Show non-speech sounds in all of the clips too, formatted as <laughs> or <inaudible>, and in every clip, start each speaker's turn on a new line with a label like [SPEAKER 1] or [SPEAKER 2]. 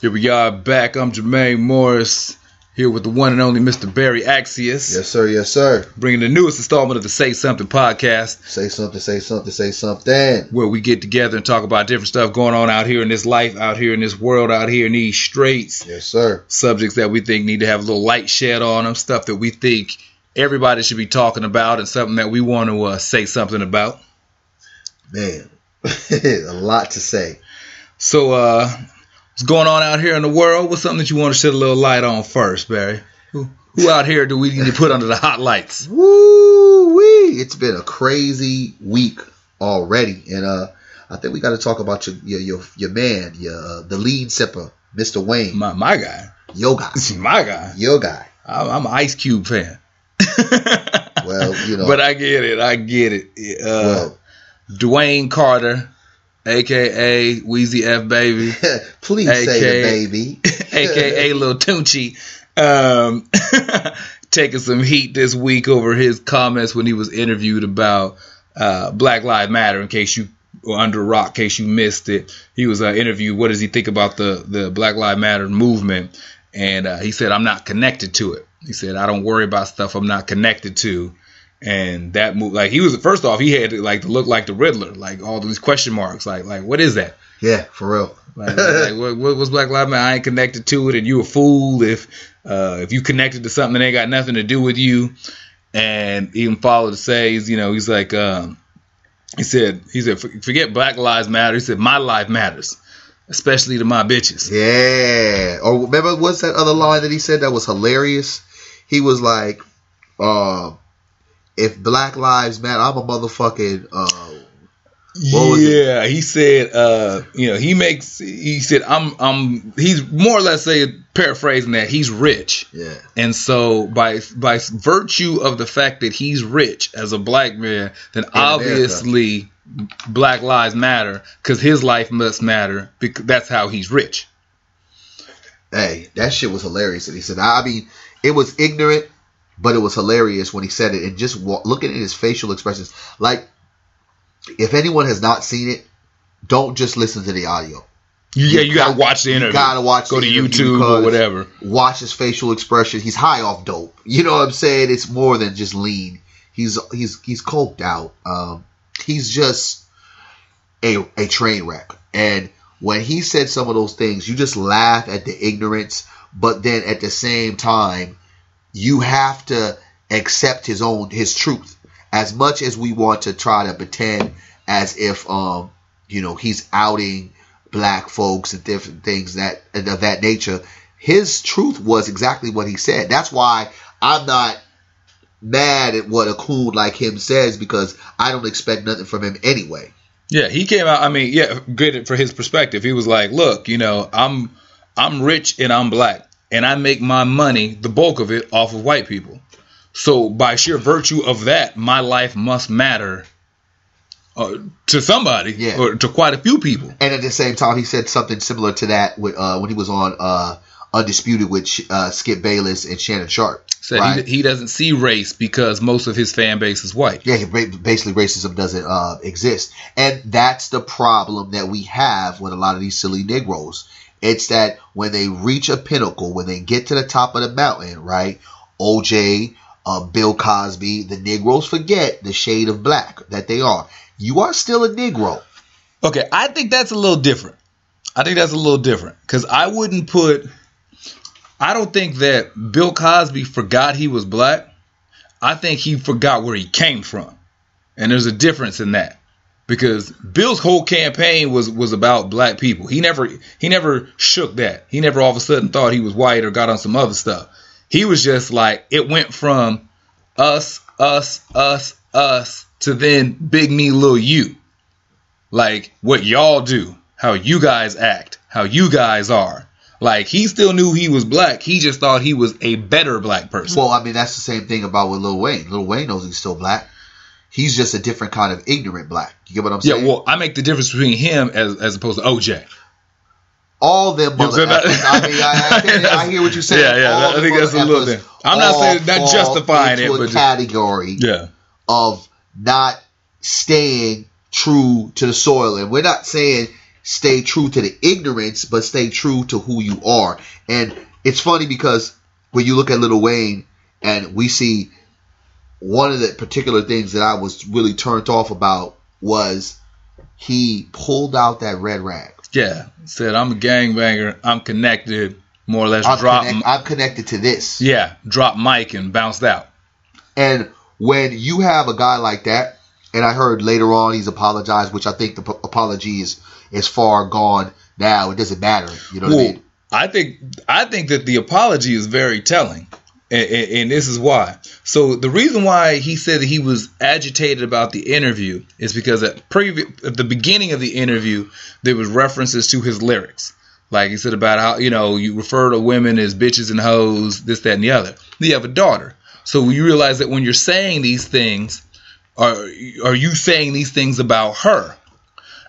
[SPEAKER 1] Here we are back. I'm Jermaine Morris here with the one and only Mr. Berry Accius.
[SPEAKER 2] Yes, sir. Yes, sir.
[SPEAKER 1] Bringing the newest installment of the Say Something podcast.
[SPEAKER 2] Say something. Say something. Say something.
[SPEAKER 1] Where we get together and talk about different stuff going on out here in this life, out here in this world, out here in these streets.
[SPEAKER 2] Yes, sir.
[SPEAKER 1] Subjects that we think need to have a little light shed on them. Stuff that we think everybody should be talking about, and something that we want to uh, say something about.
[SPEAKER 2] Man, <laughs> a lot to say.
[SPEAKER 1] So, uh, what's going on out here in the world? What's something that you want to shed a little light on first, Berry? Who, who out here do we need to put under the hot lights?
[SPEAKER 2] Woo wee! It's been a crazy week already, and uh, I think we got to talk about your your your, your man, your uh, the lead sipper, Mr. Wayne,
[SPEAKER 1] My my guy,
[SPEAKER 2] your guy, <laughs>
[SPEAKER 1] my guy.
[SPEAKER 2] your guy.
[SPEAKER 1] I'm, I'm an Ice Cube fan.
[SPEAKER 2] Well, you <laughs> know,
[SPEAKER 1] but I get it. I get it. Uh,
[SPEAKER 2] well,
[SPEAKER 1] Dwayne Carter, aka Weezy F Baby, <laughs>
[SPEAKER 2] please
[SPEAKER 1] AKA
[SPEAKER 2] say the baby, <laughs>
[SPEAKER 1] aka Lil Tunechi, um, <laughs> taking some heat this week over his comments when he was interviewed about uh, Black Lives Matter. In case you were under rock, in case you missed it, he was uh, interviewed. What does he think about the the Black Lives Matter movement? And uh, he said, "I'm not connected to it." He said, "I don't worry about stuff I'm not connected to." And that move, like he was first off, he had to, like to look like the Riddler, like all these question marks, like like what is that?
[SPEAKER 2] yeah, for real.
[SPEAKER 1] Like, like <laughs> what, what was Black Lives Matter? I ain't connected to it, and you a fool if uh, if you connected to something that ain't got nothing to do with you. And even followed to say, you know, he's like, um, he said, he said, forget Black Lives Matter. He said, my life matters, especially to my bitches.
[SPEAKER 2] Yeah. Or remember what's that other line that he said that was hilarious? He was like, uh, if Black Lives Matter, I'm a motherfucking uh What was it?
[SPEAKER 1] yeah, he said, uh, you know, he makes, he said, I'm, I'm, he's more or less saying, paraphrasing that, he's rich.
[SPEAKER 2] yeah.
[SPEAKER 1] And so, by by virtue of the fact that he's rich as a black man, then obviously Black Lives Matter because his life must matter because that's how he's rich.
[SPEAKER 2] Hey, that shit was hilarious. And he said, I mean, it was ignorant, but it was hilarious when he said it. And just looking at his facial expressions, like, if anyone has not seen it, don't just listen to the audio.
[SPEAKER 1] Yeah, you gotta
[SPEAKER 2] got-
[SPEAKER 1] watch the
[SPEAKER 2] you
[SPEAKER 1] interview.
[SPEAKER 2] gotta watch
[SPEAKER 1] Go to YouTube or whatever.
[SPEAKER 2] Watch his facial expression. He's high off dope. You know what I'm saying? It's more than just lean. He's he's he's coked out. Um, he's just a a train wreck. And when he said some of those things, you just laugh at the ignorance, but then at the same time, you have to accept his own his truth. As much as we want to try to pretend as if um you know he's outing black folks and different things that of that nature, his truth was exactly what he said. That's why I'm not mad at what a coon like him says because I don't expect nothing from him anyway.
[SPEAKER 1] Yeah, he came out. I mean, yeah, good for his perspective. He was like, "Look, you know, I'm I'm rich and I'm black, and I make my money, the bulk of it, off of white people. So by sheer virtue of that, my life must matter uh, to somebody
[SPEAKER 2] Yeah.
[SPEAKER 1] or to quite a few people.
[SPEAKER 2] And at the same time, he said something similar to that with, uh, when he was on uh, Undisputed with uh, Skip Bayless and Shannon Sharpe.
[SPEAKER 1] Said
[SPEAKER 2] right?
[SPEAKER 1] he, he doesn't see race because most of his fan base is white.
[SPEAKER 2] Yeah, basically racism doesn't uh, exist, and that's the problem that we have with a lot of these silly Negroes. It's that when they reach a pinnacle, when they get to the top of the mountain, right? OJ, uh, Bill Cosby, the Negroes forget the shade of black that they are. You are still a Negro.
[SPEAKER 1] Okay, I think that's a little different. I think that's a little different because I wouldn't put. I don't think that Bill Cosby forgot he was black. I think he forgot where he came from, and there's a difference in that because Bill's whole campaign was was about black people. He never he never shook that. He never all of a sudden thought he was white or got on some other stuff. He was just like it went from us, us, us, us to then big me, little you like what y'all do, how you guys act, how you guys are. Like he still knew he was black. He just thought he was a better black person.
[SPEAKER 2] Well, I mean, that's the same thing about with Lil Wayne. Lil Wayne knows he's still black. He's just a different kind of ignorant black. You get what I'm saying?
[SPEAKER 1] yeah, well, I make the difference between him as as opposed to OJ.
[SPEAKER 2] all them
[SPEAKER 1] You know what
[SPEAKER 2] mother
[SPEAKER 1] I'm saying?
[SPEAKER 2] effers. I mean, I, I, <laughs> I hear what you're saying.
[SPEAKER 1] Yeah, yeah,
[SPEAKER 2] All
[SPEAKER 1] I think that's a little bit. I'm not saying- not justifying it,
[SPEAKER 2] a
[SPEAKER 1] but
[SPEAKER 2] category
[SPEAKER 1] Yeah,
[SPEAKER 2] of not staying true to the soil, and we're not saying stay true to the ignorance, but stay true to who you are. And it's funny because when you look at Little Wayne and we see one of the particular things that I was really turned off about was he pulled out that red rag.
[SPEAKER 1] Yeah, said I'm a gangbanger. I'm connected, more or less.
[SPEAKER 2] I'm,
[SPEAKER 1] drop.
[SPEAKER 2] connect- I'm connected to this.
[SPEAKER 1] yeah, drop mic and bounced out.
[SPEAKER 2] And when you have a guy like that, and I heard later on he's apologized, which I think the p- apology is is far gone now. It doesn't matter. You know what I mean?
[SPEAKER 1] I think I think that the apology is very telling, and, and, this is why. So the reason why he said that he was agitated about the interview is because at previ- at the beginning of the interview there was references to his lyrics. Like he said about how you know you refer to women as bitches and hoes, this, that, and the other. You have a daughter, so you realize that when you're saying these things, are are you saying these things about her?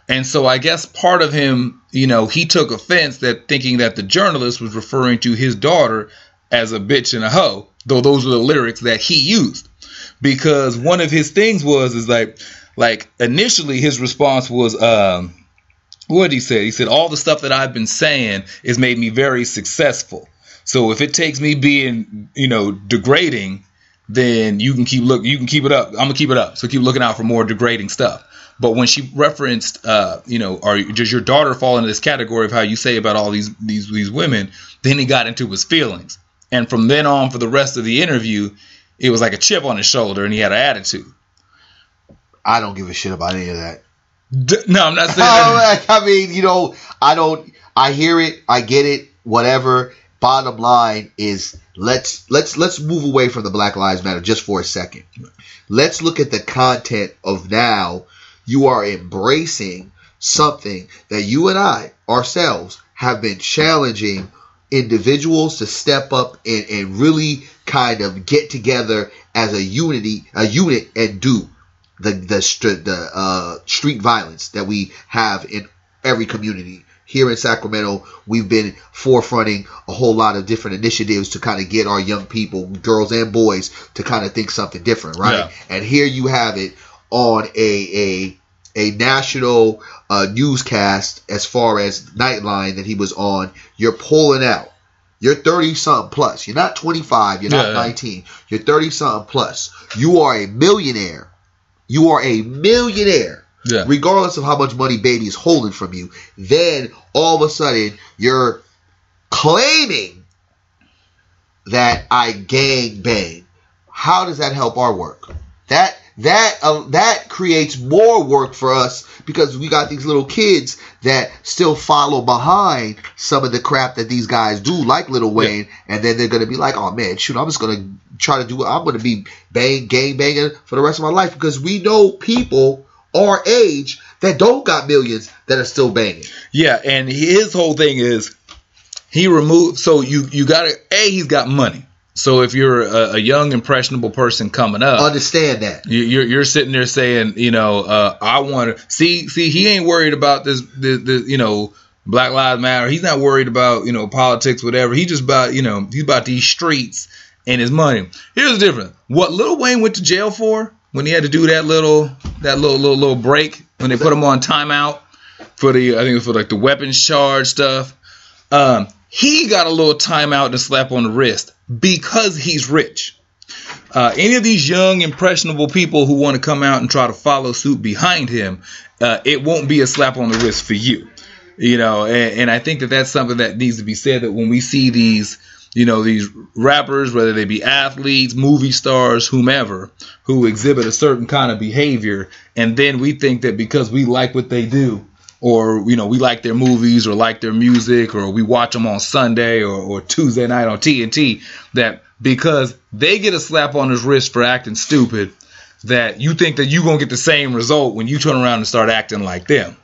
[SPEAKER 1] And so I guess part of him, you know, he took offense that thinking that the journalist was referring to his daughter as a bitch and a hoe, though those were the lyrics that he used. Because one of his things was is like like initially his response was um what did he say? He said all the stuff that I've been saying has made me very successful. So if it takes me being, you know, degrading, then you can keep look you can keep it up. I'm gonna keep it up. So keep looking out for more degrading stuff. But when she referenced, uh, you know, are does your daughter fall into this category of how you say about all these these these women? Then he got into his feelings, and from then on, for the rest of the interview, it was like a chip on his shoulder, and he had an attitude.
[SPEAKER 2] I don't give a shit about any of that.
[SPEAKER 1] D- no, I'm not <laughs> saying.
[SPEAKER 2] I I mean, you know, I don't. I hear it. I get it. Whatever. Bottom line is, let's let's let's move away from the Black Lives Matter just for a second. Let's look at the content of now. You are embracing something that you and I ourselves have been challenging individuals to step up and, and really kind of get together as a unity, a unit, and do the the the uh, street violence that we have in every community. Here in Sacramento, we've been forefronting a whole lot of different initiatives to kind of get our young people, girls and boys, to kind of think something different, right?
[SPEAKER 1] Yeah.
[SPEAKER 2] And here you have it on a a a national uh, newscast as far as Nightline that he was on. You're pulling out. You're 30 something plus. You're not 25. You're not
[SPEAKER 1] Yeah.
[SPEAKER 2] 19. You're 30 something plus. You are a millionaire. You are a millionaire.
[SPEAKER 1] Yeah.
[SPEAKER 2] Regardless of how much money baby is holding from you. Then all of a sudden you're claiming that I gang bang. How does that help our work? That that uh, that creates more work for us because we got these little kids that still follow behind some of the crap that these guys do, like Little Wayne, and then they're gonna be like, "Oh man, shoot, I'm just gonna try to do. I'm gonna be bang gang banging for the rest of my life because we know people our age that don't got millions that are still banging.
[SPEAKER 1] Yeah, and his whole thing is he removed. So you you got to a he's got money. So if you're a, a young impressionable person coming up,
[SPEAKER 2] Understand that.
[SPEAKER 1] you- you're you're sitting there saying, you know, uh, I want to see see he ain't worried about this, this, this you know Black Lives Matter. He's not worried about you know politics, whatever. He just about you know he's about these streets and his money. Here's the difference. What Little Wayne went to jail for when he had to do that little that little little little break when they put him on timeout for the I think it was for like the weapons charge stuff. Um, he got a little timeout and a slap on the wrist because he's rich. Uh, any of these young, impressionable people who want to come out and try to follow suit behind him, uh, it won't be a slap on the wrist for you. You know, and, and I think that that's something that needs to be said. That when we see these, you know, these rappers, whether they be athletes, movie stars, whomever, who exhibit a certain kind of behavior, and then we think that because we like what they do, or you know we like their movies or like their music or we watch them on Sunday or, or Tuesday night on TNT that because they get a slap on his wrist for acting stupid that you think that you're to get the same result when you turn around and start acting like them.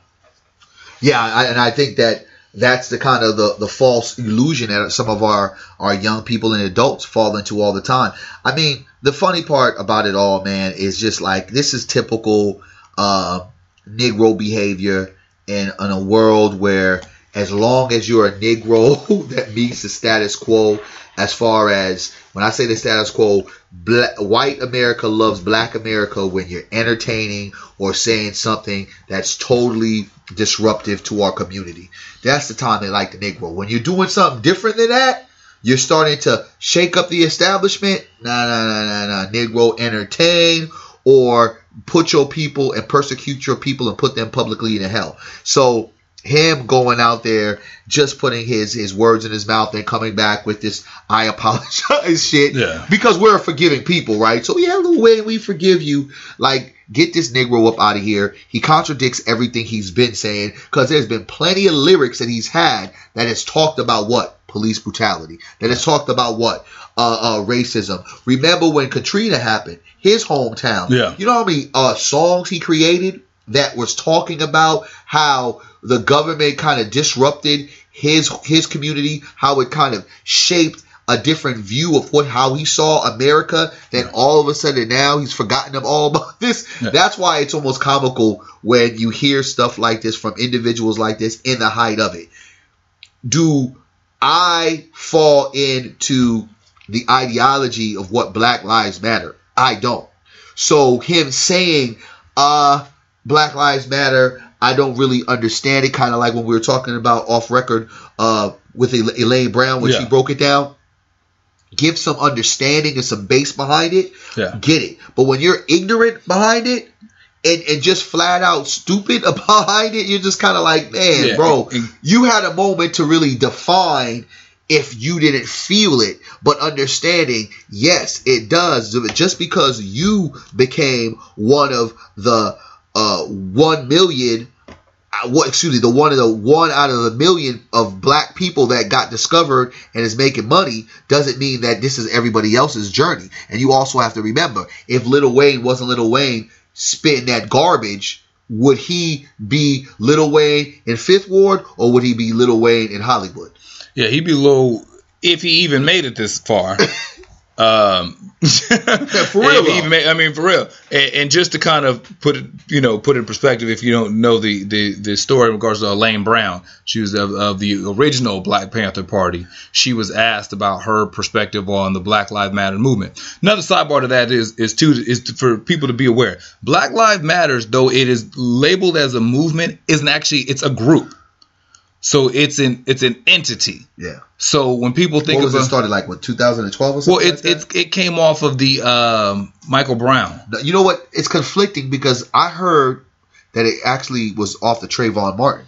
[SPEAKER 2] Yeah, I, and I think that that's the kind of the, the false illusion that some of our, our young people and adults fall into all the time. I mean, the funny part about it all, man, is just like this is typical uh, Negro behavior in, in a world where as long as you're a Negro <laughs> that meets the status quo, as far as when I say the status quo, black, white America loves black America when you're entertaining or saying something that's totally disruptive to our community. That's the time they like the Negro. When you're doing something different than that, you're starting to shake up the establishment. Nah, nah, nah, nah, nah. Negro entertain or put your people and persecute your people and put them publicly in hell. So him going out there just putting his his words in his mouth and coming back with this I apologize <laughs> shit.
[SPEAKER 1] Yeah.
[SPEAKER 2] Because we're forgiving people, right? So yeah, Lil Wayne, we forgive you. Like, get this Negro up out of here. He contradicts everything he's been saying because there's been plenty of lyrics that he's had that has talked about what police brutality. That has talked about what uh, uh, racism. Remember when Katrina happened, his hometown.
[SPEAKER 1] Yeah.
[SPEAKER 2] You know how many uh, songs he created that was talking about how the government kind of disrupted his his community, how it kind of shaped a different view of what how he saw America. Then all of a sudden now he's forgotten them all about <laughs> this.
[SPEAKER 1] Yeah.
[SPEAKER 2] That's why it's almost comical when you hear stuff like this from individuals like this in the height of it. Do I fall into the ideology of what Black Lives Matter? I don't. So him saying, uh, Black Lives Matter, I don't really understand it. Kind of like when we were talking about off record, uh, with El- Elaine Brown when she broke it down. Give some understanding and some base behind it.
[SPEAKER 1] Yeah.
[SPEAKER 2] Get it. But when you're ignorant behind it and, and just flat out stupid <laughs> behind it, you're just kind of like, man,
[SPEAKER 1] Yeah.
[SPEAKER 2] bro, you had a moment to really define if you didn't feel it, but understanding, yes, it does. Just because you became one of the uh, one million, uh, what? Excuse me, the one of the one out of the million of black people that got discovered and is making money doesn't mean that this is everybody else's journey. And you also have to remember, if Little Wayne wasn't Little Wayne spitting that garbage. Would he be Little Wayne in Fifth Ward, or would he be Little Wayne in Hollywood?
[SPEAKER 1] Yeah, he'd be low if he even made it this far. <laughs> um, <laughs>
[SPEAKER 2] for real,
[SPEAKER 1] if he
[SPEAKER 2] though.
[SPEAKER 1] even made- I mean, for real. And, and just to kind of put it, you know, put it in perspective, if you don't know the the, the story in regards to Elaine Brown, she was of, of the original Black Panther Party. She was asked about her perspective on the Black Lives Matter movement. Another sidebar to that is is to is to, for people to be aware. Black Lives Matters, though it is labeled as a movement, isn't actually it's a group. So it's an it's an entity.
[SPEAKER 2] Yeah.
[SPEAKER 1] So when people think of
[SPEAKER 2] it started like what 2012 or
[SPEAKER 1] well,
[SPEAKER 2] something?
[SPEAKER 1] it's
[SPEAKER 2] like
[SPEAKER 1] it's it came off of the um, Michael Brown.
[SPEAKER 2] you know what? It's conflicting because I heard that it actually was off the Trayvon Martin.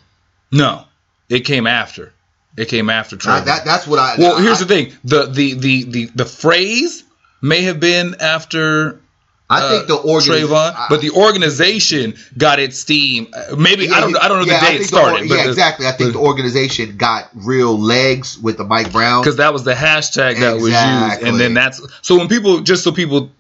[SPEAKER 1] No, it came after. It came after
[SPEAKER 2] I,
[SPEAKER 1] Trayvon.
[SPEAKER 2] that that's what I.
[SPEAKER 1] well, here's
[SPEAKER 2] I,
[SPEAKER 1] the thing: the the the the the phrase may have been after
[SPEAKER 2] I think the
[SPEAKER 1] uh,
[SPEAKER 2] organ.
[SPEAKER 1] Trayvon,
[SPEAKER 2] I-
[SPEAKER 1] but the organization got its steam. uh, Maybe I don't I don't know
[SPEAKER 2] yeah,
[SPEAKER 1] the day it
[SPEAKER 2] the
[SPEAKER 1] started, but
[SPEAKER 2] yeah,
[SPEAKER 1] the-
[SPEAKER 2] exactly. I think the organization got real legs with the Mike Brown.
[SPEAKER 1] because that was the hashtag that was used, and then that's so when people just so people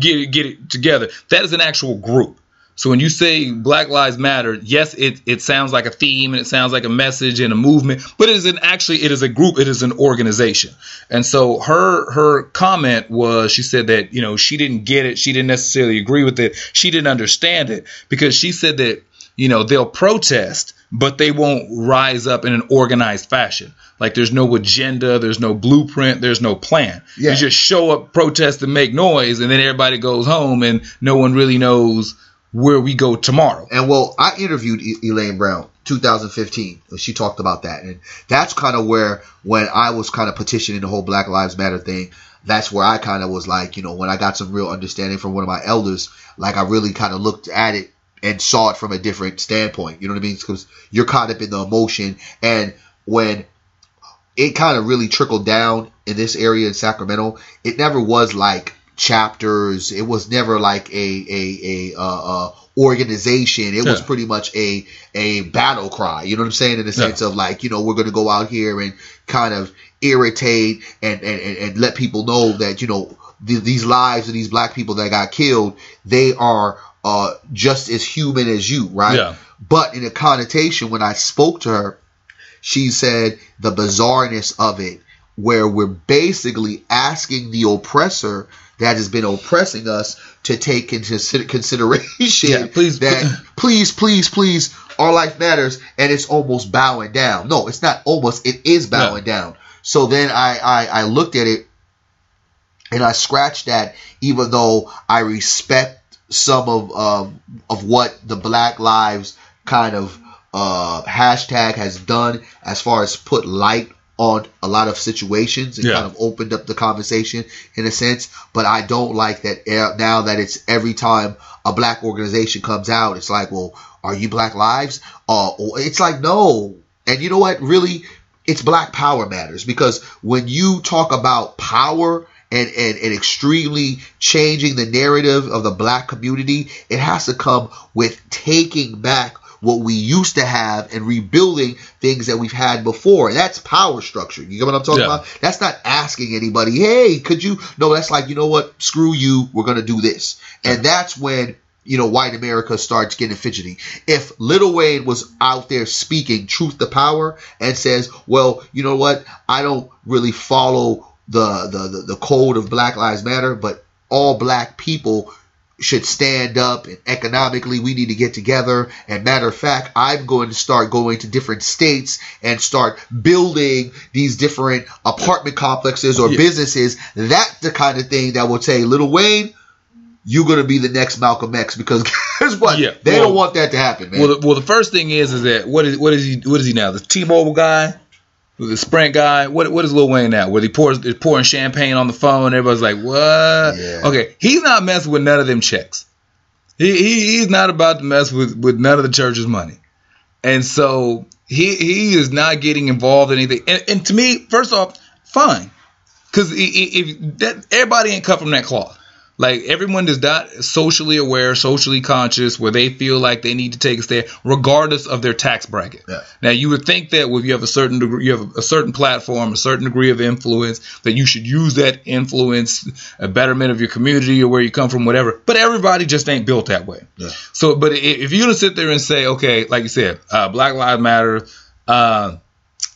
[SPEAKER 1] get get it together, that is an actual group. So when you say Black Lives Matter, yes, it it sounds like a theme and it sounds like a message and a movement, but it is an actually it is a group, it is an organization. And so her her comment was she said that you know she didn't get it, she didn't necessarily agree with it, she didn't understand it because she said that you know they'll protest but they won't rise up in an organized fashion like there's no agenda there's no blueprint there's no plan
[SPEAKER 2] Yeah.
[SPEAKER 1] you just show up protest and make noise and then everybody goes home and no one really knows where we go tomorrow
[SPEAKER 2] And well, I interviewed E- Elaine Brown 2015. She talked about that, and that's kind of where when I was kind of petitioning the whole Black Lives Matter thing. That's where I kind of was like, you know, when I got some real understanding from one of my elders, like I really kind of looked at it and saw it from a different standpoint. You know what I mean? Because you're caught up in the emotion, and when it kind of really trickled down in this area in Sacramento, it never was like chapters. It was never like a a a uh, uh, organization. It was pretty much a a battle cry. You know what I'm saying? In the
[SPEAKER 1] Yeah.
[SPEAKER 2] sense of like, you know, we're going to go out here and kind of irritate and and, and, and let people know that you know th- these lives of these black people that got killed, they are uh, just as human as you, right?
[SPEAKER 1] Yeah.
[SPEAKER 2] But in a connotation, when I spoke to her, she said the bizarreness of it where we're basically asking the oppressor that has been oppressing us to take into <laughs> consideration
[SPEAKER 1] Yeah, please-
[SPEAKER 2] that <laughs> please, please, please, our life matters, and it's almost bowing down. No, it's not almost; it is bowing down. So then I, I I looked at it and I scratched that, even though I respect some of um, of what the Black Lives kind of uh, hashtag has done as far as put light on a lot of situations and
[SPEAKER 1] Yeah.
[SPEAKER 2] kind of opened up the conversation in a sense. But I don't like that now that it's every time a black organization comes out, it's like, well, are you Black Lives? Uh, it's like no. And you know what? Really, it's Black Power matters because when you talk about power and, and, and extremely changing the narrative of the black community, it has to come with taking back what we used to have and rebuilding things that we've had before. And that's power structure. You get what I'm talking
[SPEAKER 1] Yeah.
[SPEAKER 2] about? That's not asking anybody, hey, could you? No, that's like, you know what? Screw you. We're going to do this. And that's when, you know, white America starts getting fidgety. If Little Wayne was out there speaking truth to power and says, well, you know what? I don't really follow the, the, the, the code of Black Lives Matter, but all black people should stand up and economically we need to get together. And matter of fact i'm going to start going to different states and start building these different apartment complexes or
[SPEAKER 1] Yeah.
[SPEAKER 2] businesses. That's the kind of thing that will say little wayne you're going to be the next malcolm x. Because <laughs> guess what?
[SPEAKER 1] Yeah,
[SPEAKER 2] they
[SPEAKER 1] well-
[SPEAKER 2] don't want that to happen man.
[SPEAKER 1] Well, the, well, the first thing is is that what is what is he what is he now? The T-Mobile guy, the Sprint guy. What what is Lil Wayne now? Where he pours is pouring champagne on the phone. Everybody's like, what?
[SPEAKER 2] Yeah.
[SPEAKER 1] Okay, he's not messing with none of them checks. He, he he's not about to mess with with none of the church's money, and so he he is not getting involved in anything. And, and to me, first off, fine, because if that everybody ain't cut from that cloth. Like everyone is not socially aware, socially conscious, where they feel like they need to take a stand, regardless of their tax bracket.
[SPEAKER 2] Yeah.
[SPEAKER 1] Now, you would think that if you have a certain degree, you have a certain platform, a certain degree of influence, that you should use that influence, a betterment of your community or where you come from, whatever. But everybody just ain't built that way.
[SPEAKER 2] Yeah.
[SPEAKER 1] So, but if you're gonna sit there and say, okay, like you said, uh, Black Lives Matter, uh,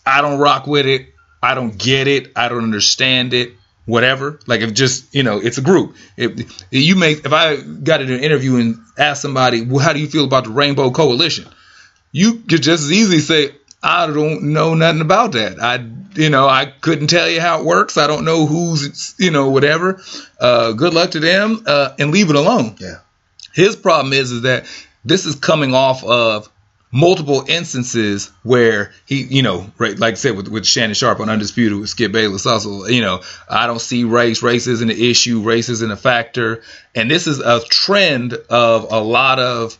[SPEAKER 1] I don't rock with it, I don't get it, I don't understand it, whatever. Like if just you know, it's a group. If you make, if I got in an interview and asked somebody, well, how do you feel about the Rainbow Coalition? You could just as easily say, I don't know nothing about that. I, you know, I couldn't tell you how it works. I don't know who's, you know, whatever. Uh, good luck to them, uh, and leave it alone.
[SPEAKER 2] yeah
[SPEAKER 1] His problem is is that this is coming off of multiple instances where he, you know, right, like I said with, with Shannon Sharpe on Undisputed with Skip Bayless also, you know, I don't see race, race isn't an issue, race isn't a factor, and this is a trend of a lot of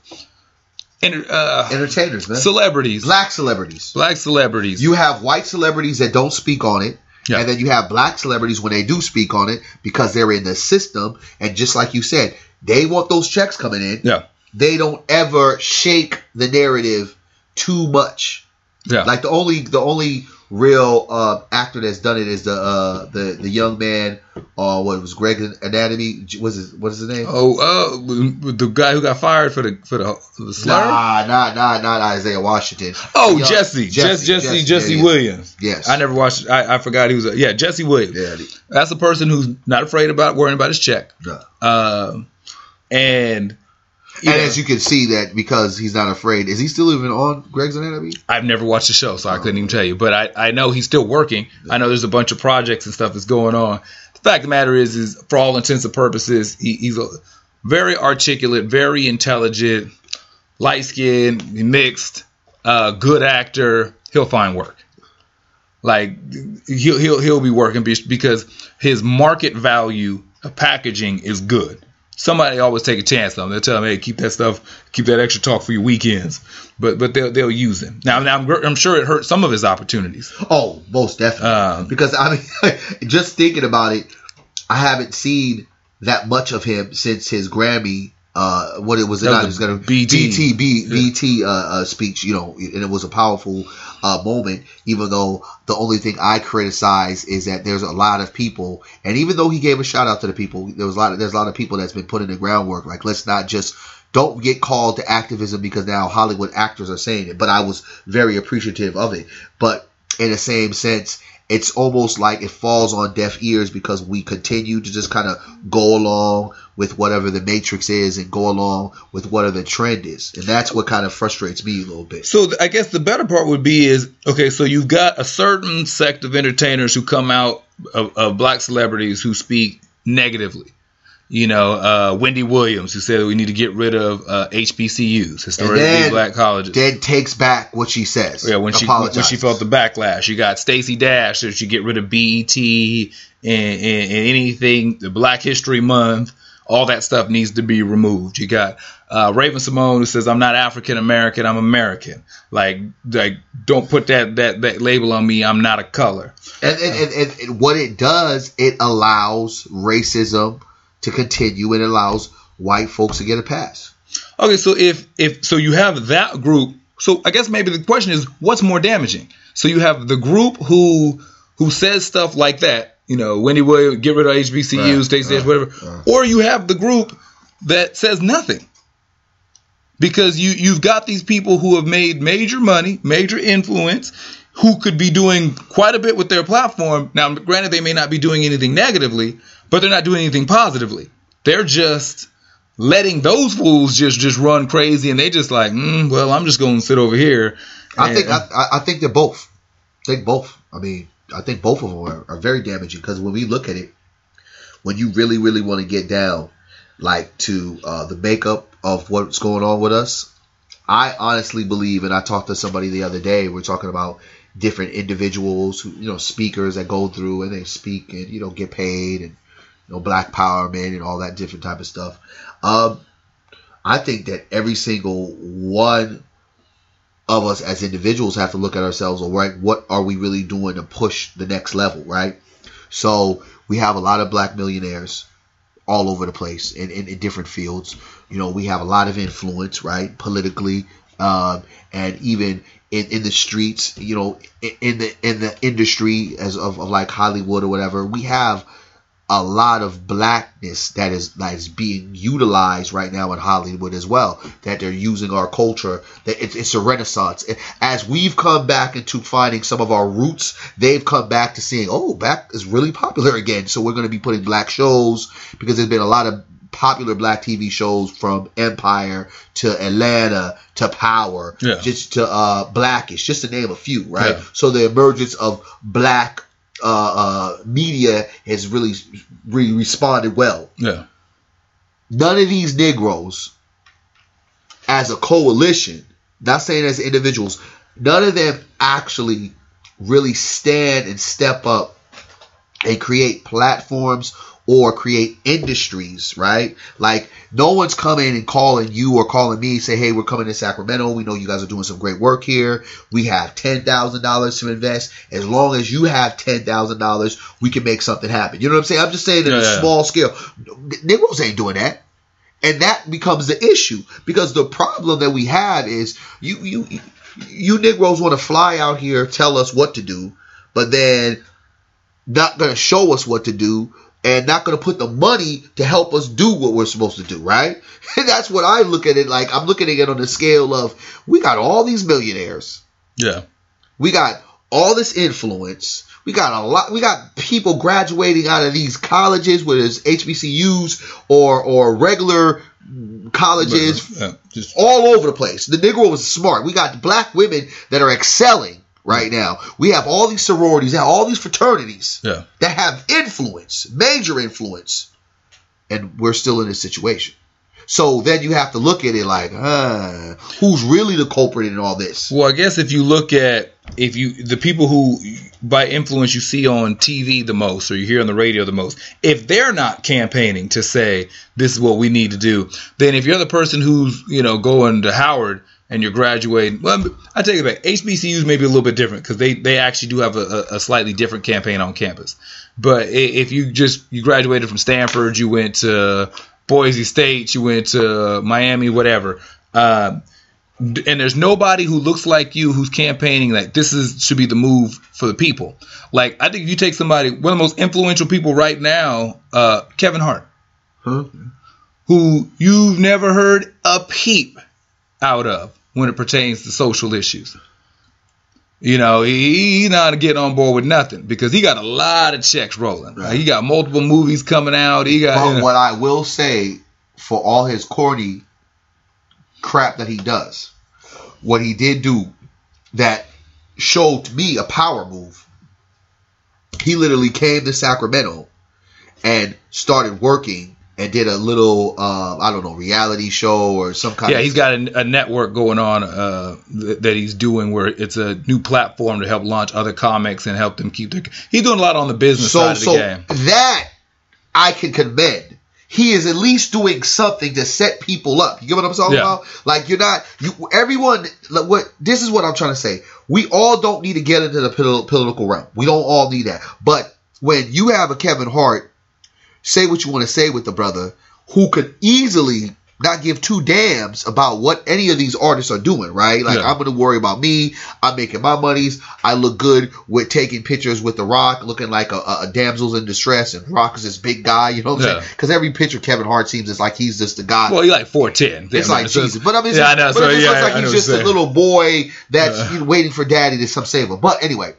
[SPEAKER 1] uh,
[SPEAKER 2] entertainers man
[SPEAKER 1] celebrities, black, celebrities,
[SPEAKER 2] black celebrities
[SPEAKER 1] celebrities.
[SPEAKER 2] You have white celebrities that don't speak on it.
[SPEAKER 1] Yeah.
[SPEAKER 2] And then you have black celebrities when they do speak on it because they're in the system. And just like you said, they want those checks coming in.
[SPEAKER 1] yeah,
[SPEAKER 2] They don't ever shake the narrative too much.
[SPEAKER 1] yeah,
[SPEAKER 2] Like the only the only real uh, actor that's done it is the uh, the the young man. Uh, what was Greg Anatomy? Was his what is his name?
[SPEAKER 1] oh, uh, the guy who got fired for the for the, the slur.
[SPEAKER 2] Nah, not not not Isaiah Washington.
[SPEAKER 1] Oh,
[SPEAKER 2] Young-
[SPEAKER 1] Jesse, Jesse, Jesse, Jesse,
[SPEAKER 2] yeah, yeah.
[SPEAKER 1] Williams.
[SPEAKER 2] Yes.
[SPEAKER 1] I never watched. I, I forgot he was. A, yeah, Jesse Williams.
[SPEAKER 2] Yeah, the-
[SPEAKER 1] That's a person who's not afraid about worrying about his check.
[SPEAKER 2] yeah.
[SPEAKER 1] Um, and you
[SPEAKER 2] And
[SPEAKER 1] know,
[SPEAKER 2] as you can see that because he's not afraid, is he still even on Grey's Anatomy?
[SPEAKER 1] I've never watched the show, so I couldn't even tell you. But I, I know he's still working. I know there's a bunch of projects and stuff that's going on. The fact of the matter is, is for all intents and purposes, he, he's a very articulate, very intelligent, light skinned, mixed, uh, good actor. He'll find work. Like he'll he'll he'll be working because his market value of packaging is good. Somebody always take a chance on him. They'll tell him, "Hey, keep that stuff, keep that extra talk for your weekends." But but they'll they'll use him. Now now I'm, I'm sure it hurt some of his opportunities.
[SPEAKER 2] Oh, most definitely.
[SPEAKER 1] Um,
[SPEAKER 2] because I mean, <laughs> just thinking about it, I haven't seen that much of him since his Grammy. Uh, what it was,
[SPEAKER 1] That was
[SPEAKER 2] not,
[SPEAKER 1] a
[SPEAKER 2] it was gonna
[SPEAKER 1] BT.
[SPEAKER 2] BT B, BT uh, uh, speech, you know, and it was a powerful uh, moment. Even though the only thing I criticize is that there's a lot of people, and even though he gave a shout out to the people, there was a lot of there's a lot of people that's been putting the groundwork. Like, let's not just don't get called to activism because now Hollywood actors are saying it. But I was very appreciative of it. But in the same sense, it's almost like it falls on deaf ears because we continue to just kind of go along with whatever the matrix is and go along with whatever the trend is. And that's what kind of frustrates me a little bit.
[SPEAKER 1] So I guess the better part would be is okay. So you've got a certain sect of entertainers who come out of, of black celebrities who speak negatively. You know, uh, Wendy Williams, who said we need to get rid of uh, HBCUs, historically
[SPEAKER 2] then-
[SPEAKER 1] black colleges.
[SPEAKER 2] Then takes back what she says.
[SPEAKER 1] Yeah, when she when she felt the backlash, you got Stacey Dash that she get rid of BET and, and, and anything the Black History Month, all that stuff needs to be removed. You got uh, Raven-Symoné who says I'm not African American, I'm American. Like like don't put that that that label on me. I'm not a color.
[SPEAKER 2] And, and, and, and, and what it does, it allows racism to continue and allows white folks to get a pass.
[SPEAKER 1] Okay, so if if so you have that group. So I guess maybe the question is what's more damaging? So you have the group who who says stuff like that, you know, Wendy Williams, get rid of HBCUs,
[SPEAKER 2] Right,
[SPEAKER 1] Dash,
[SPEAKER 2] right,
[SPEAKER 1] whatever,
[SPEAKER 2] right.
[SPEAKER 1] or you have the group that says nothing. Because you you've got these people who have made major money, major influence, who could be doing quite a bit with their platform. Now, granted, they may not be doing anything negatively, but they're not doing anything positively. They're just letting those fools just just run crazy, and they just like, mm, well, I'm just going to sit over here.
[SPEAKER 2] I
[SPEAKER 1] and-
[SPEAKER 2] think I, I- I think they're both. I think both. I mean, I think both of them are, are very damaging because when we look at it, when you really, really want to get down, like to uh, the makeup of what's going on with us, I honestly believe, and I talked to somebody the other day. We're talking about different individuals who, you know, speakers that go through and they speak and you know get paid and you know black power Man and all that different type of stuff. Um, I think that every single one of us as individuals have to look at ourselves all right what are we really doing to push the next level right so we have a lot of black millionaires all over the place in, in, in different fields you know we have a lot of influence right politically um, and even in, in the streets you know in, in the in the industry as of, of like hollywood or whatever we have a lot of blackness that is that is being utilized right now in Hollywood as well. That they're using our culture. That it's, it's a renaissance. As we've come back into finding some of our roots, they've come back to seeing, oh, black is really popular again. So we're going to be putting black shows because there's been a lot of popular black TV shows from Empire to Atlanta to Power,
[SPEAKER 1] Yeah.
[SPEAKER 2] just to uh, Blackish, just to name a few, right?
[SPEAKER 1] Yeah.
[SPEAKER 2] So the emergence of black uh, uh, media has really, really responded well.
[SPEAKER 1] yeah,
[SPEAKER 2] None of these Negroes, as a coalition, not saying as individuals, none of them actually really stand and step up and create platforms or create industries, right? Like no one's coming and calling you or calling me say, "Hey, we're coming to Sacramento. We know you guys are doing some great work here. We have ten thousand dollars to invest. As long as you have ten thousand dollars, we can make something happen." You know what I'm saying? I'm just saying at
[SPEAKER 1] Yeah,
[SPEAKER 2] a
[SPEAKER 1] yeah.
[SPEAKER 2] small scale. Negroes ain't doing that. And that becomes the issue because the problem that we have is you you you Negroes want to fly out here, tell us what to do, but then not going to show us what to do and not going to put the money to help us do what we're supposed to do, right? <laughs> And that's what I look at it like. I'm looking at it on the scale of we got all these millionaires.
[SPEAKER 1] yeah,
[SPEAKER 2] We got all this influence. We got a lot. We got people graduating out of these colleges, whether it's HBCUs or or regular colleges,
[SPEAKER 1] yeah. Just
[SPEAKER 2] all over the place. The Negro was smart. We got black women that are excelling right now. We have all these sororities, and all these fraternities
[SPEAKER 1] yeah.
[SPEAKER 2] that have influence, major influence, and we're still in this situation. So then you have to look at it like, uh, who's really the culprit in all this?
[SPEAKER 1] Well, I guess if you look at if you the people who by influence you see on TV the most or you hear on the radio the most, if they're not campaigning to say this is what we need to do, then if you're the person who's you know going to Howard and you're graduating, well, I take it back. HBCUs may be a little bit different because they they actually do have a, a, slightly different campaign on campus. But if you just you graduated from Stanford, you went to Boise State, you went to Miami, whatever. Um, and there's nobody who looks like you who's campaigning like this is should be the move for the people. Like I think if you take somebody, one of the most influential people right now, uh, Kevin Hart,
[SPEAKER 2] Huh?
[SPEAKER 1] who you've never heard a peep out of when it pertains to social issues. You know, he, he's not to get on board with nothing because he got a lot of checks rolling. Right. He got multiple movies coming out. He got.
[SPEAKER 2] But
[SPEAKER 1] you know,
[SPEAKER 2] what I will say, for all his corny crap that he does, what he did do that showed me a power move. He literally came to Sacramento and started working and did a little uh, I don't know reality show or some kind of
[SPEAKER 1] yeah,
[SPEAKER 2] of
[SPEAKER 1] he's got a, a network going on uh, th- that he's doing where it's a new platform to help launch other comics and help them keep their. He's doing a lot on the business
[SPEAKER 2] so
[SPEAKER 1] side of the
[SPEAKER 2] so
[SPEAKER 1] game.
[SPEAKER 2] that I can commend. He is at least doing something to set people up. You get what I'm talking
[SPEAKER 1] Yeah.
[SPEAKER 2] about? Like you're not you everyone like what this is what I'm trying to say. We all don't need to get into the political realm. We don't all need that. But when you have a Kevin Hart say what you want to say with the brother who could easily not give two damns about what any of these artists are doing, right? Like
[SPEAKER 1] Yeah.
[SPEAKER 2] I'm gonna worry about me. I'm making my monies. I look good with taking pictures with The Rock, looking like a, a, damsels in distress, and Rock is this big guy. You know what I'm
[SPEAKER 1] Yeah.
[SPEAKER 2] saying? Because every picture Kevin Hart seems is like he's just the guy.
[SPEAKER 1] Well, he's like four ten.
[SPEAKER 2] it's like Jesus, but I mean, it's
[SPEAKER 1] yeah, I know.
[SPEAKER 2] but
[SPEAKER 1] So
[SPEAKER 2] it
[SPEAKER 1] yeah,
[SPEAKER 2] looks like he's just a little boy that's
[SPEAKER 1] Uh.
[SPEAKER 2] you know, waiting for daddy to come save him. But anyway,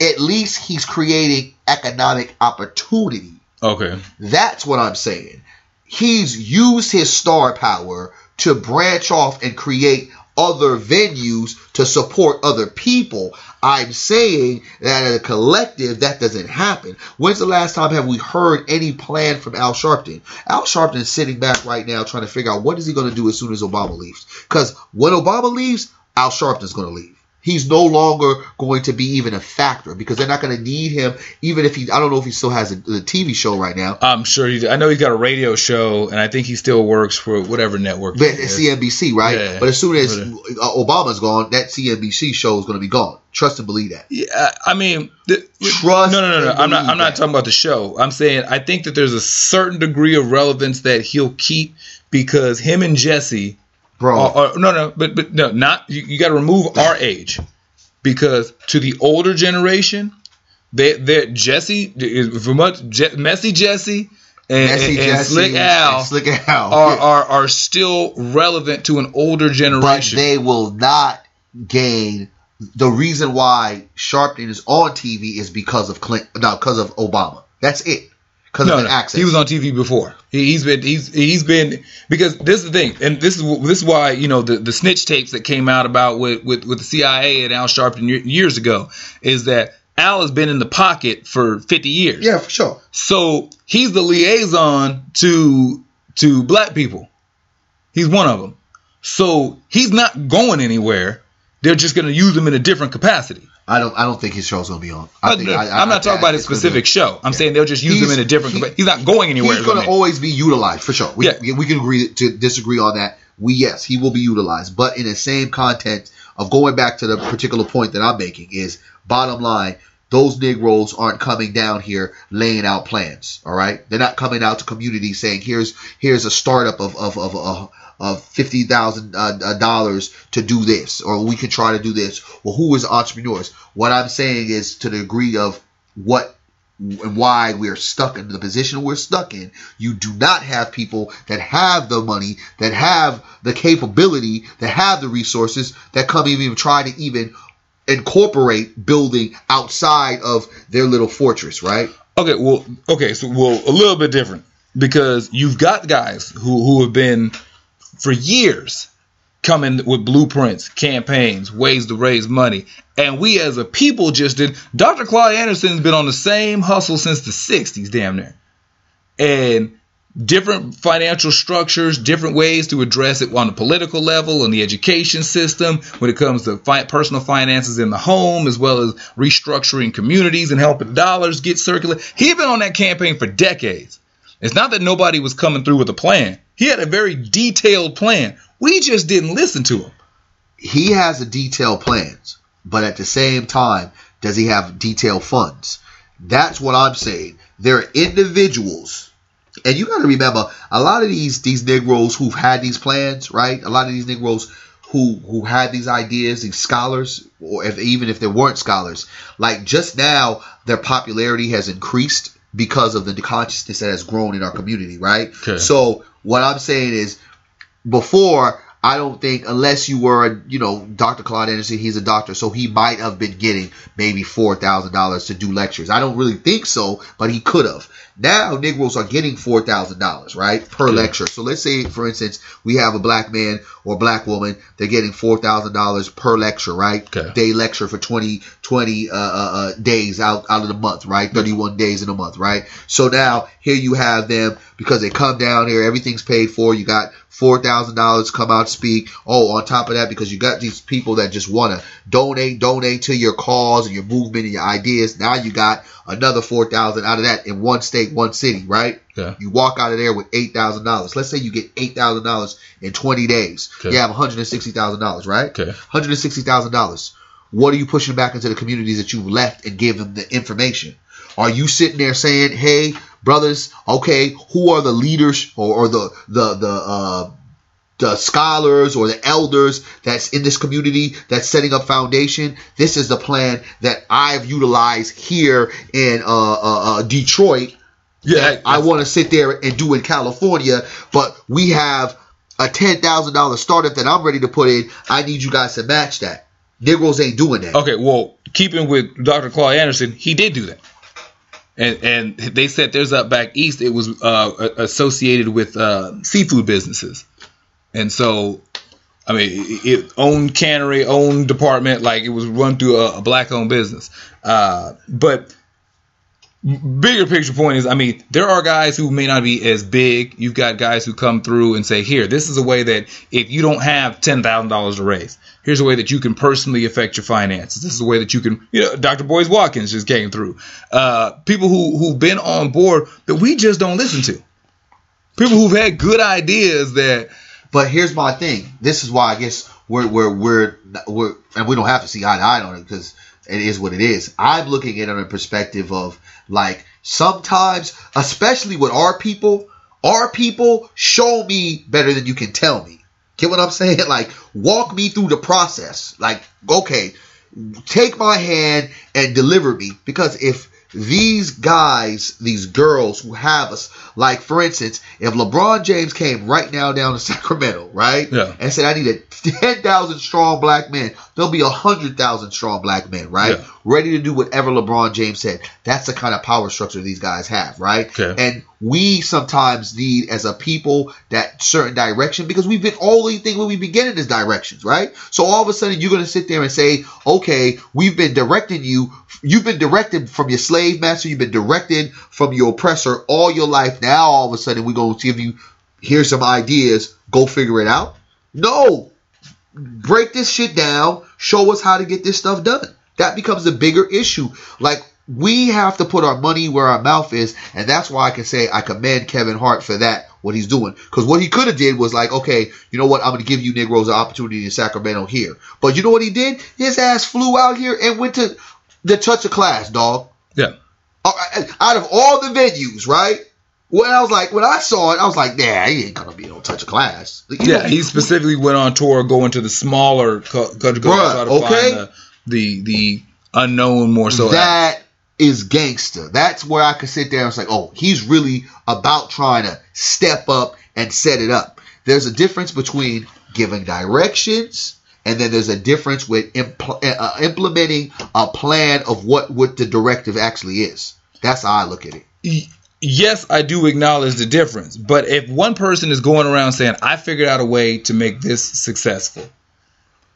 [SPEAKER 2] at least he's creating economic opportunity
[SPEAKER 1] Okay.
[SPEAKER 2] that's what I'm saying. He's used his star power to branch off and create other venues to support other people. I'm saying that as a collective, that doesn't happen. When's the last time have we heard any plan from Al Sharpton? Al Sharpton's sitting back right now trying to figure out what is he going to do as soon as Obama leaves. Because when Obama leaves, Al Sharpton's going to leave. He's no longer going to be even a factor because they're not going to need him. Even if he, I don't know if he still has a, a TV show right now.
[SPEAKER 1] I'm sure he. I know he's got a radio show, and I think he still works for whatever network.
[SPEAKER 2] But
[SPEAKER 1] it
[SPEAKER 2] it's
[SPEAKER 1] is.
[SPEAKER 2] CNBC, right?
[SPEAKER 1] Yeah.
[SPEAKER 2] But as soon as uh, Obama's gone, that CNBC show is going to be gone. Trust and believe that.
[SPEAKER 1] Yeah, I mean, the,
[SPEAKER 2] Trust
[SPEAKER 1] No, no, no, no. I'm not. I'm not
[SPEAKER 2] that.
[SPEAKER 1] talking about the show. I'm saying I think that there's a certain degree of relevance that he'll keep because him and Jesse
[SPEAKER 2] Bro,
[SPEAKER 1] Or, or- no, no, but but no, not you, you got to remove our age because to the older generation, they they Jesse is for much Je, messy Jesse and,
[SPEAKER 2] Messi,
[SPEAKER 1] and, and
[SPEAKER 2] Jesse,
[SPEAKER 1] Slick Al
[SPEAKER 2] and Slick Al.
[SPEAKER 1] are, are are still relevant to an older
[SPEAKER 2] but
[SPEAKER 1] generation.
[SPEAKER 2] they will not gain. The reason why Sharpton is on TV is because of Clinton, no, because of Obama. That's it. Because
[SPEAKER 1] no,
[SPEAKER 2] of the
[SPEAKER 1] no,
[SPEAKER 2] access.
[SPEAKER 1] he was on TV before. He, he's been he's he's been because this is the thing, and this is this is why you know the, the snitch tapes that came out about with, with with the CIA and Al Sharpton years ago is that Al has been in the pocket for 50 years.
[SPEAKER 2] yeah, for sure.
[SPEAKER 1] So he's the liaison to to black people. He's one of them. So he's not going anywhere. They're just going to use him in a different capacity.
[SPEAKER 2] I don't. I don't think his show's going to be on. I
[SPEAKER 1] But
[SPEAKER 2] think,
[SPEAKER 1] no,
[SPEAKER 2] I, I,
[SPEAKER 1] I'm not talking
[SPEAKER 2] I
[SPEAKER 1] about a specific show. I'm
[SPEAKER 2] Yeah.
[SPEAKER 1] saying they'll just use him in a different.
[SPEAKER 2] he-
[SPEAKER 1] he's not going anywhere.
[SPEAKER 2] He's
[SPEAKER 1] gonna
[SPEAKER 2] always be utilized for sure. We,
[SPEAKER 1] Yeah.
[SPEAKER 2] we can agree to disagree on that. We yes, he will be utilized, but in the same content of going back to the particular point that I'm making is bottom line. Those Negroes aren't coming down here laying out plans. All right, they're not coming out to communities saying here's here's a startup of of of of, of fifty thousand uh, dollars to do this, or we can try to do this. Well, who is entrepreneurs? What I'm saying is to the degree of what and why we're stuck in the position we're stuck in. You do not have people that have the money, that have the capability, that have the resources, that come even try to even incorporate building outside of their little fortress, right?
[SPEAKER 1] Okay, well, okay, so well, a little bit different because you've got guys who who have been for years coming with blueprints, campaigns, ways to raise money, and we as a people just did. Dr. Claude Anderson's been on the same hustle since the '60s, damn near, and different financial structures, different ways to address it on the political level and the education system when it comes to fi- personal finances in the home, as well as restructuring communities and helping dollars get circulated. He's been on that campaign for decades. It's not that nobody was coming through with a plan. He had a very detailed plan. We just didn't listen to him.
[SPEAKER 2] He has a detailed plans, but at the same time, does he have detailed funds? That's what I'm saying. There are individuals and you got to remember a lot of these these Negroes who've had these plans, right? A lot of these Negroes who who had these ideas, these scholars, or if even if they weren't scholars, like just now their popularity has increased because of the consciousness that has grown in our community, right?
[SPEAKER 1] Okay.
[SPEAKER 2] So what I'm saying is, before I don't think unless you were, you know, Dr. Claude Anderson, he's a doctor, so he might have been getting maybe four thousand dollars to do lectures. I don't really think so, but he could have. Now Negroes are getting four thousand dollars, right, per lecture. So let's say, for instance, we have a black man or black woman, they're getting four thousand dollars per lecture, right?
[SPEAKER 1] Okay.
[SPEAKER 2] They lecture for 20, 20 uh, uh, uh, days out out of the month, right? Thirty one days in a month, right? So now here you have them because they come down here, everything's paid for. You got four thousand dollars come out speak. Oh, on top of that, because you got these people that just want to donate, donate to your cause and your movement and your ideas. Now you got another four thousand out of that in one state, one city, right?
[SPEAKER 1] Yeah.
[SPEAKER 2] You walk out of there with eight thousand dollars. Let's say you get eight thousand dollars in twenty days.
[SPEAKER 1] Okay.
[SPEAKER 2] You have one hundred and sixty thousand dollars, right?
[SPEAKER 1] Okay.
[SPEAKER 2] One hundred and sixty thousand dollars. What are you pushing back into the communities that you've left and give them the information? Are you sitting there saying, "Hey, brothers, okay, who are the leaders or, or the the the uh, the scholars or the elders that's in this community that's setting up foundation. This is the plan that I've utilized here in uh, uh, uh, Detroit.
[SPEAKER 1] Yeah,
[SPEAKER 2] I want to sit there and do in California, but we have a ten thousand dollar startup that I'm ready to put in. I need you guys to match that. Negroes ain't doing that.
[SPEAKER 1] Okay, well, keeping with Dr. Claude Anderson, he did do that. And and they set theirs up back east. It was uh, associated with uh, seafood businesses, and so, I mean, it, it owned cannery, owned department, like it was run through a, a black-owned business. Uh, but bigger picture point is, I mean, there are guys who may not be as big. You've got guys who come through and say, here, this is a way that if you don't have ten thousand dollars to raise, here's a way that you can personally affect your finances. This is a way that you can, you know, Dr. Boyce Watkins just came through. Uh, people who who've been on board that we just don't listen to. People who've had good ideas that.
[SPEAKER 2] But here's my thing. This is why I guess we're we're we're, we're and we don't have to see eye to eye on it because it is what it is. I'm looking at it on a perspective of like sometimes, especially with our people, our people show me better than you can tell me. Get what I'm saying? <laughs> Like walk me through the process. Like okay, take my hand and deliver me because if these guys, these girls who have us, like for instance, if LeBron James came right now down to <laughs> Sacramento, right,
[SPEAKER 1] Yeah.
[SPEAKER 2] and said, "I need a <laughs> ten thousand strong black men," there'll be a hundred thousand strong black men, right,
[SPEAKER 1] Yeah.
[SPEAKER 2] ready to do whatever LeBron James said. That's the kind of power structure these guys have, right?
[SPEAKER 1] Okay.
[SPEAKER 2] And we sometimes need, as a people, that certain direction because we've been only thing when we begin in this directions, right? So all of a sudden you're going to sit there and say, okay, we've been directing you. You've been directed from your slave master. You've been directed from your oppressor all your life. Now all of a sudden we're going to give you, here's some ideas. Go figure it out. No, break this shit down. Show us how to get this stuff done. That becomes a bigger issue. Like we have to put our money where our mouth is, and that's why I can say I commend Kevin Hart for that. What he's doing, because what he could have did was like, okay, you know what? I'm going to give you Negroes an opportunity in Sacramento here. But you know what he did? His ass flew out here and went to the touch of class, dog.
[SPEAKER 1] Yeah.
[SPEAKER 2] Uh, Out of all the venues, right? Well, I was like, when I saw it, I was like, nah, he ain't gonna be no touch of class. You
[SPEAKER 1] Yeah,
[SPEAKER 2] know,
[SPEAKER 1] he specifically went on tour going to the smaller co- country clubs
[SPEAKER 2] Bruh,
[SPEAKER 1] try to
[SPEAKER 2] okay.
[SPEAKER 1] find the, the the unknown more so.
[SPEAKER 2] that is gangster. That's where I could sit there and say, oh, he's really about trying to step up and set it up. There's a difference between giving directions and then there's a difference with impl- uh, implementing a plan of what what the directive actually is. That's how I look at it.
[SPEAKER 1] Yes, I do acknowledge the difference. But if one person is going around saying, "I figured out a way to make this successful,"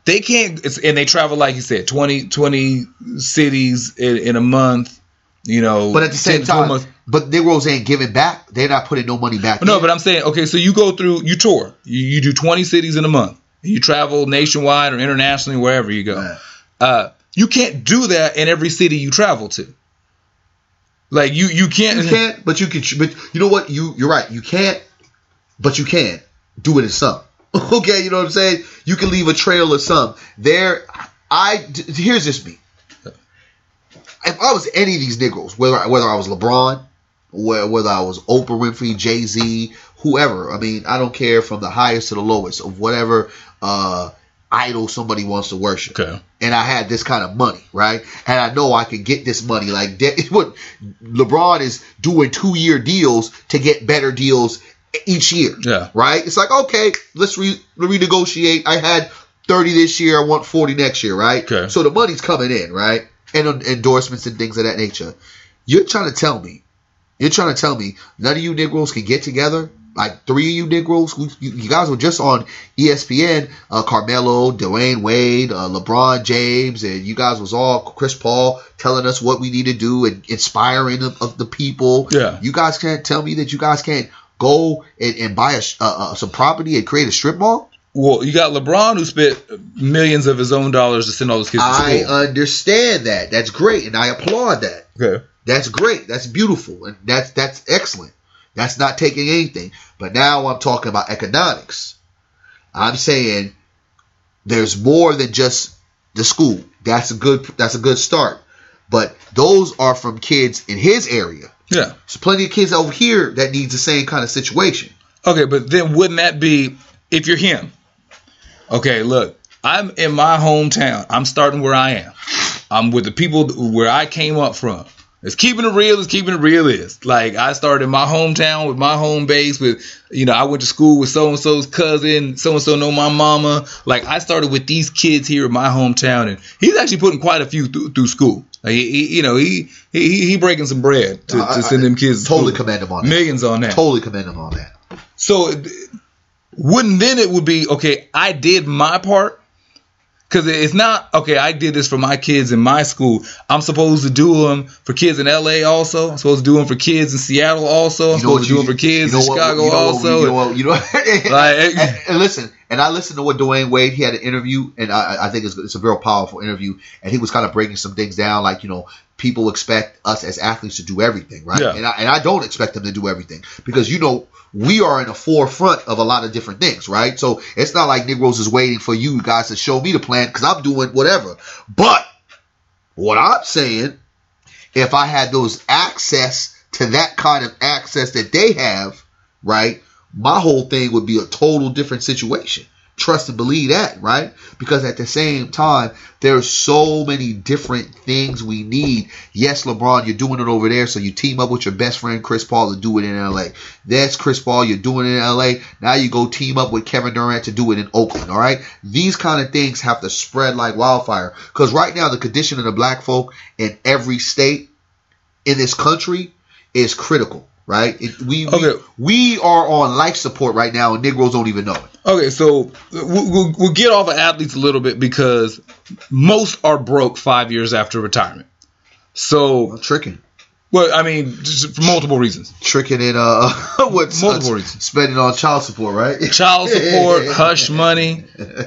[SPEAKER 1] they can't. It's, and they travel like you said, 20, 20 cities in, in a month. You know,
[SPEAKER 2] But at the
[SPEAKER 1] 10
[SPEAKER 2] same
[SPEAKER 1] to 12
[SPEAKER 2] time,
[SPEAKER 1] months.
[SPEAKER 2] but Negroes ain't giving back. They're not putting no money back.
[SPEAKER 1] No,
[SPEAKER 2] in.
[SPEAKER 1] but I'm saying, okay, so you go through, you tour, you, you do 20 cities in a month, you travel nationwide or internationally, wherever you go.
[SPEAKER 2] Right.
[SPEAKER 1] Uh, you can't do that in every city you travel to. Like you, you can't.
[SPEAKER 2] You can't, but you can. But you know what? You you're right. You can't, but you can do it in some. <laughs> Okay, you know what I'm saying? You can leave a trail of some. There, I here's just me. If I was any of these Negroes, whether whether I was LeBron, whe- whether I was Oprah Winfrey, Jay Z, whoever. I mean, I don't care from the highest to the lowest of whatever uh, idol somebody wants to worship
[SPEAKER 1] Okay.
[SPEAKER 2] and I had this kind of money, right? And I know I could get this money. Like <laughs> what LeBron is doing two year deals to get better deals each year.
[SPEAKER 1] Yeah.
[SPEAKER 2] Right? It's like, okay, let's re- renegotiate. I had 30 this year, I want 40 next year, right?
[SPEAKER 1] Okay.
[SPEAKER 2] So the money's coming in, right? And uh, endorsements and things of that nature. You're trying to tell me, you're trying to tell me none of you Negroes can get together? Like three of you Negroes, you, you guys were just on ESPN, uh, Carmelo, Dwyane Wade, uh, LeBron James, and you guys was all Chris Paul telling us what we need to do and inspiring of, of the people.
[SPEAKER 1] Yeah.
[SPEAKER 2] You guys can't tell me that you guys can't go and, and buy a, uh, uh, some property and create a strip mall.
[SPEAKER 1] Well, you got LeBron who spent millions of his own dollars to send all those kids to
[SPEAKER 2] I understand that. That's great, and I applaud that.
[SPEAKER 1] okay.
[SPEAKER 2] That's great. That's beautiful, and that's that's excellent. That's not taking anything. But now I'm talking about economics. I'm saying there's more than just the school. That's a good that's a good start. But those are from kids in his area.
[SPEAKER 1] Yeah.
[SPEAKER 2] So plenty of kids over here that needs the same kind of situation.
[SPEAKER 1] Okay, but then wouldn't that be if you're him? Okay, look, I'm in my hometown. I'm starting where I am. I'm with the people where I came up from. It's keeping it real. It's keeping it real. Is like I started in my hometown with my home base. With you know, I went to school with so and so's cousin. So and so know my mama. Like I started with these kids here in my hometown, and he's actually putting quite a few through, through school. Like he, he- you know, he he he breaking some bread to,
[SPEAKER 2] I-
[SPEAKER 1] to send
[SPEAKER 2] I
[SPEAKER 1] them kids. to
[SPEAKER 2] Totally
[SPEAKER 1] school.
[SPEAKER 2] commend him on that.
[SPEAKER 1] millions on that.
[SPEAKER 2] Totally commend him on that.
[SPEAKER 1] So it- wouldn't then it would be okay? I did my part because it's not okay. I did this for my kids in my school. I'm supposed to do them for kids in LA also. I'm supposed to do them for kids in Seattle also. I'm
[SPEAKER 2] You know
[SPEAKER 1] supposed to do them for kids
[SPEAKER 2] you know
[SPEAKER 1] in
[SPEAKER 2] what-
[SPEAKER 1] Chicago
[SPEAKER 2] you know what-
[SPEAKER 1] also.
[SPEAKER 2] You know what? You know, <laughs> <laughs>
[SPEAKER 1] Like,
[SPEAKER 2] and, and listen, and I listened to what Dwyane Wade. He had an interview, and I, I think it's, it's a real powerful interview. And he was kind of breaking some things down, like you know, people expect us as athletes to do everything, right?
[SPEAKER 1] Yeah.
[SPEAKER 2] And I and I don't expect them to do everything because you know we are in the forefront of a lot of different things, right? So it's not like Negroes is waiting for you guys to show me the plan because I'm doing whatever. But what I'm saying if I had those access to that kind of access that they have, right, my whole thing would be a total different situation. Trust and believe that, right? Because at the same time, there's so many different things we need. Yes, LeBron, you're doing it over there, so you team up with your best friend Chris Paul to do it in LA. That's Chris Paul, you're doing it in LA. Now you go team up with Kevin Durant to do it in Oakland, all right? These kind of things have to spread like wildfire. Because right now, the condition of the black folk in every state in this country is critical, right? It, we,
[SPEAKER 1] Okay.
[SPEAKER 2] we we are on life support right now, and Negroes don't even know it.
[SPEAKER 1] Okay, so we'll, we'll, we'll get off of athletes a little bit because most are broke five years after retirement. So, I'm
[SPEAKER 2] tricking,
[SPEAKER 1] well, I mean, for multiple reasons.
[SPEAKER 2] tricking in uh, <laughs> what's
[SPEAKER 1] Multiple
[SPEAKER 2] uh,
[SPEAKER 1] reasons.
[SPEAKER 2] spending on child support, right? <laughs>
[SPEAKER 1] child support, <laughs> hush money,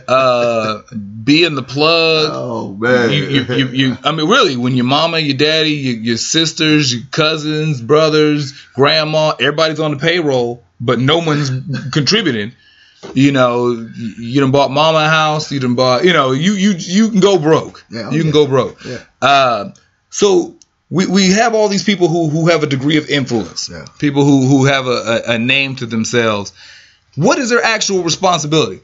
[SPEAKER 1] uh, being the plug.
[SPEAKER 2] Oh man,
[SPEAKER 1] You, you, you, you, I mean, really, when your mama, your daddy, your, your sisters, your cousins, brothers, grandma, everybody's on the payroll, but no one's contributing. You know, you, you done bought mama a house. You done bought, you know, you you you can go broke.
[SPEAKER 2] Yeah,
[SPEAKER 1] you can go broke.
[SPEAKER 2] Yeah.
[SPEAKER 1] Uh, so we, we have all these people who, who have a degree of influence.
[SPEAKER 2] Yeah.
[SPEAKER 1] People who, who have a, a, a name to themselves. What is their actual responsibility?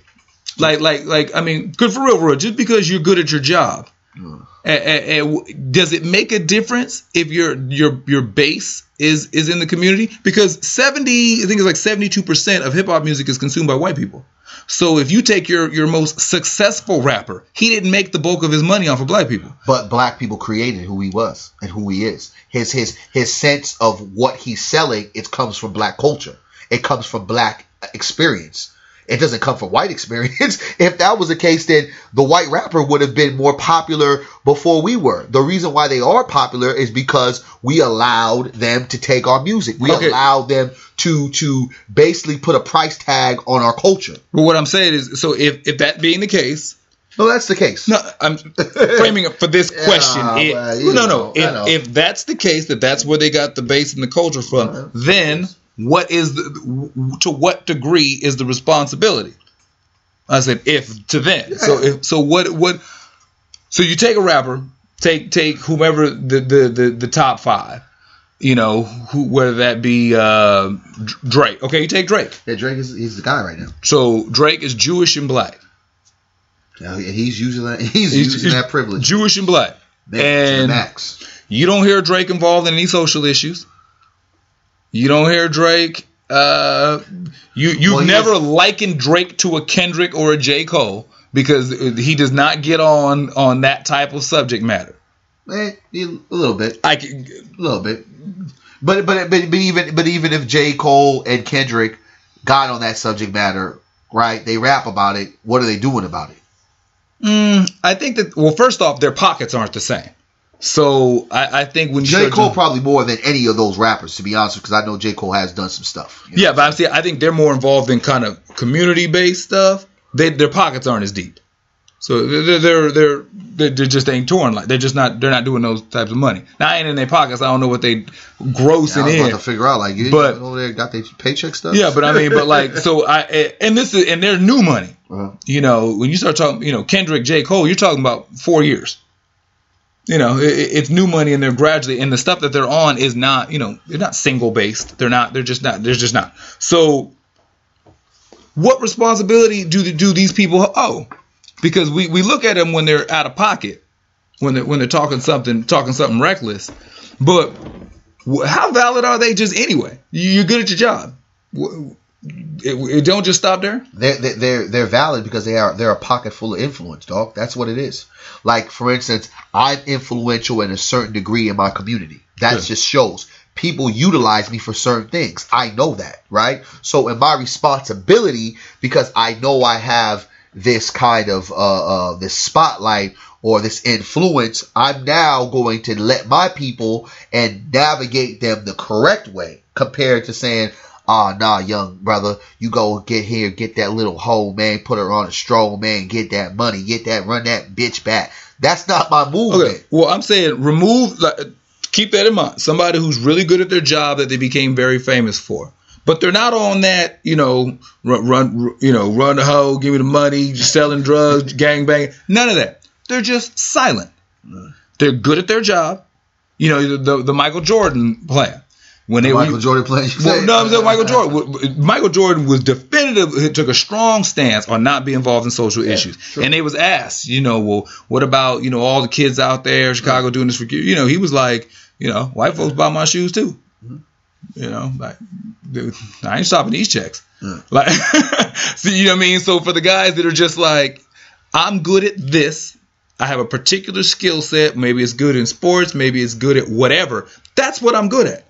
[SPEAKER 1] Like like like I mean, good for real, real. Just because you're good at your job, and, and, and does it make a difference if your your your base is is in the community? Because seventy, I think it's like seventy two percent of hip hop music is consumed by white people. So if you take your your most successful rapper, he didn't make the bulk of his money off of black people.
[SPEAKER 2] but black people created who he was and who he is. His his his sense of what he's selling it comes from black culture. It comes from black experience. It doesn't come from white experience. <laughs> if that was the case, then the white rapper would have been more popular before we were. The reason why they are popular is because we allowed them to take our music. We
[SPEAKER 1] Okay.
[SPEAKER 2] allowed them to to basically put a price tag on our culture.
[SPEAKER 1] But what I'm saying is, so if if that being the case,
[SPEAKER 2] No, that's the case.
[SPEAKER 1] no, I'm framing it for this <laughs>
[SPEAKER 2] Yeah,
[SPEAKER 1] question. It-
[SPEAKER 2] you
[SPEAKER 1] no,
[SPEAKER 2] know,
[SPEAKER 1] no. If if that's the case, that that's where they got the base and the culture from, uh-huh. then what is the to what degree is the responsibility? I said if to then. So if so, what what? So you take a rapper, take take whomever the the the, the top five. You know, who, whether that be uh, Drake. Okay, you take Drake.
[SPEAKER 2] Yeah, Drake is he's the guy right now.
[SPEAKER 1] So Drake is Jewish and black.
[SPEAKER 2] Yeah, he's using that. <laughs> He's,
[SPEAKER 1] He's-
[SPEAKER 2] using that <laughs> privilege.
[SPEAKER 1] Jewish and black. And you don't hear Drake involved in any social issues. You don't hear Drake Uh, you you've
[SPEAKER 2] Well,
[SPEAKER 1] never
[SPEAKER 2] is-
[SPEAKER 1] likened Drake to a Kendrick or a J Cole because he does not get on on that type of subject matter.
[SPEAKER 2] Eh, a little bit,
[SPEAKER 1] I can,
[SPEAKER 2] a little bit. But but but but even but even if J Cole and Kendrick got on that subject matter, right? They rap about it. What are they doing about it?
[SPEAKER 1] mm, I think that well, first off, their pockets aren't the same. So I, I think when you
[SPEAKER 2] J Cole
[SPEAKER 1] to-
[SPEAKER 2] probably more than any of those rappers, to be honest, because I know J Cole has done some stuff. you know?
[SPEAKER 1] Yeah, but I'm saying I think they're more involved in kind of community based stuff. They their pockets aren't as deep, so they're they're they're they're, they're just ain't torn like they're just not they're not doing those types of money. Now I ain't in their pockets. I don't know what they
[SPEAKER 2] Yeah, I
[SPEAKER 1] grossing
[SPEAKER 2] was
[SPEAKER 1] in.
[SPEAKER 2] to figure out like you
[SPEAKER 1] But-
[SPEAKER 2] over there got their paycheck stuff.
[SPEAKER 1] Yeah, but I mean, but like so I and this is and they're new money.
[SPEAKER 2] Uh-huh.
[SPEAKER 1] You know, when you start talking, you know, Kendrick, J Cole, you're talking about four years. You know, it, it- it's new money and they're gradually and the stuff that they're on is not, you know, they're not single based. They're not. They're just not. They're just not. So, what responsibility do do these people owe? Because we, we look at them when they're out of pocket, when they're when they're talking something talking something reckless, but how valid are they just anyway? You're good at your job. It, it don't just stop there.
[SPEAKER 2] They're, they're they're valid because they are they're a pocket full of influence, dog. That's what it is. Like for instance, I'm influential in a certain degree in my community. That
[SPEAKER 1] Good.
[SPEAKER 2] just shows people utilize me for certain things. I know that, right? So in my responsibility, because I know I have this kind of uh, uh this spotlight or this influence, I'm now going to let my people and navigate them the correct way compared to saying, ah, nah, young brother, you go get here, get that little hoe, man, put her on a stroll, man, get that money, get that, run that bitch back. That's not my movement.
[SPEAKER 1] Okay. Well, I'm saying remove. Like, keep that in mind. Somebody who's really good at their job that they became very famous for, but they're not on that. You know, run, run you know, run the hoe, give me the money, just selling drugs, <laughs> gang bang. None of that. They're just silent. They're good at their job. You know, the the, the Michael Jordan plan. When they
[SPEAKER 2] Michael Jordan playing.
[SPEAKER 1] well, no, I'm saying Michael Jordan. w- uh, Michael Jordan was definitive. He took a strong stance on not being involved in social issues, and they was asked, you know, well, what about you know all the kids out there in Chicago doing this for you? You know, he was like, you know, white folks buy my shoes too. Mm-hmm. You know, like, dude, I ain't stopping these checks. Like, <laughs> so you know what I mean. So for the guys that are just like, I'm good at this. I have a particular skill set. Maybe it's good in sports. Maybe it's good at whatever. That's what I'm good at.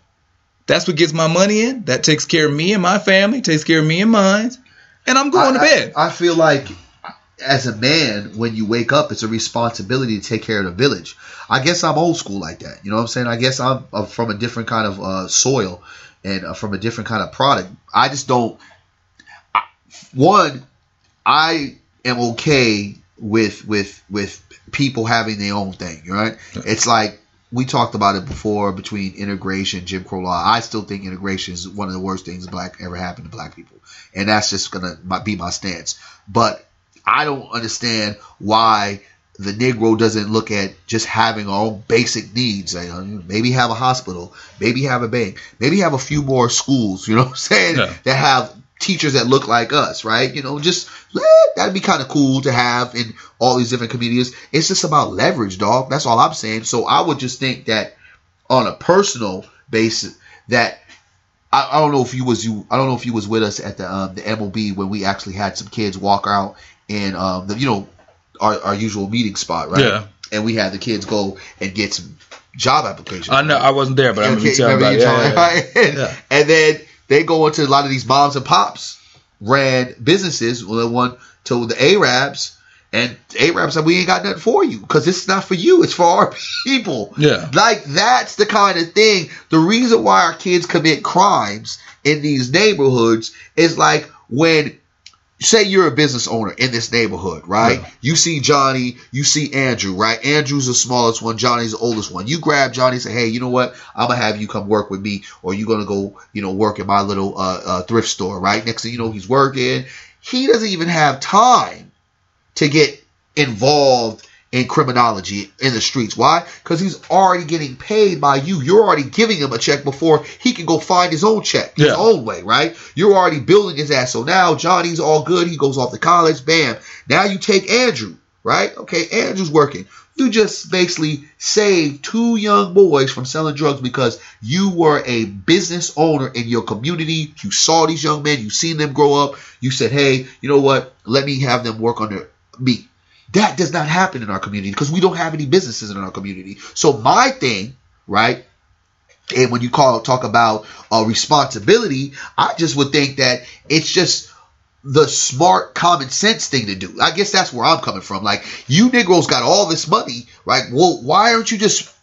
[SPEAKER 1] That's what gets my money in. That takes care of me and my family, takes care of me and mine. And I'm going to bed.
[SPEAKER 2] I, I feel like as a man, when you wake up, it's a responsibility to take care of the village. I guess I'm old school like that. You know what I'm saying? I guess I'm uh, from a different kind of uh, soil and uh, from a different kind of product. I just don't. I, one, I am okay with with with people having their own thing. Right? It's like we talked about it before between integration, Jim Crow law. I still think integration is one of the worst things black ever happened to black people, and that's just gonna be my stance. But I don't understand why the Negro doesn't look at just having our own basic needs. Maybe have a hospital, maybe have a bank, maybe have a few more schools. You know what I'm saying?
[SPEAKER 1] Yeah.
[SPEAKER 2] That have teachers that look like us, right? You know, just eh, that'd be kind of cool to have in all these different communities. It's just about leverage, dog. That's all I'm saying. So I would just think that on a personal basis, that I, I don't know if you was you I don't know if you was with us at the um, the MOB when we actually had some kids walk out in um the you know our, our usual meeting spot, right?
[SPEAKER 1] Yeah.
[SPEAKER 2] And we had the kids go and get some job applications.
[SPEAKER 1] I know I wasn't there, but I'm gonna be telling about
[SPEAKER 2] you
[SPEAKER 1] it. Yeah,
[SPEAKER 2] me,
[SPEAKER 1] yeah,
[SPEAKER 2] right? And,
[SPEAKER 1] Yeah. <laughs>
[SPEAKER 2] and then they go into a lot of these moms and pops ran businesses. Well, the one to the Arabs, and Arabs said, "We ain't got nothing for you because it's not for you. It's for our <laughs> people."
[SPEAKER 1] Yeah.
[SPEAKER 2] like that's the kind of thing. The reason why our kids commit crimes in these neighborhoods is like when say you're a business owner in this neighborhood, right?
[SPEAKER 1] Yeah.
[SPEAKER 2] You see Johnny, you see Andrew, right? Andrew's the smallest one, Johnny's the oldest one. You grab Johnny and say, hey, you know what? I'm gonna have you come work with me, or you're gonna go, you know, work at my little uh, uh, thrift store, right? Next thing you know, he's working. He doesn't even have time to get involved in criminology in the streets. Why? Because he's already getting paid by you. You're already giving him a check before he can go find his own check, his
[SPEAKER 1] Yeah.
[SPEAKER 2] own way, right? You're already building his ass. So now Johnny's all good. He goes off to college. Bam. Now you take Andrew, right? Okay, Andrew's working. You just basically saved two young boys from selling drugs because you were a business owner in your community. You saw these young men, you seen them grow up. You said, hey, you know what? Let me have them work under me. That does not happen in our community because we don't have any businesses in our community. So my thing, right? And when you call talk about uh, responsibility, I just would think that it's just the smart common sense thing to do. I guess that's where I'm coming from. Like you Negroes got all this money, right? Well, why aren't you just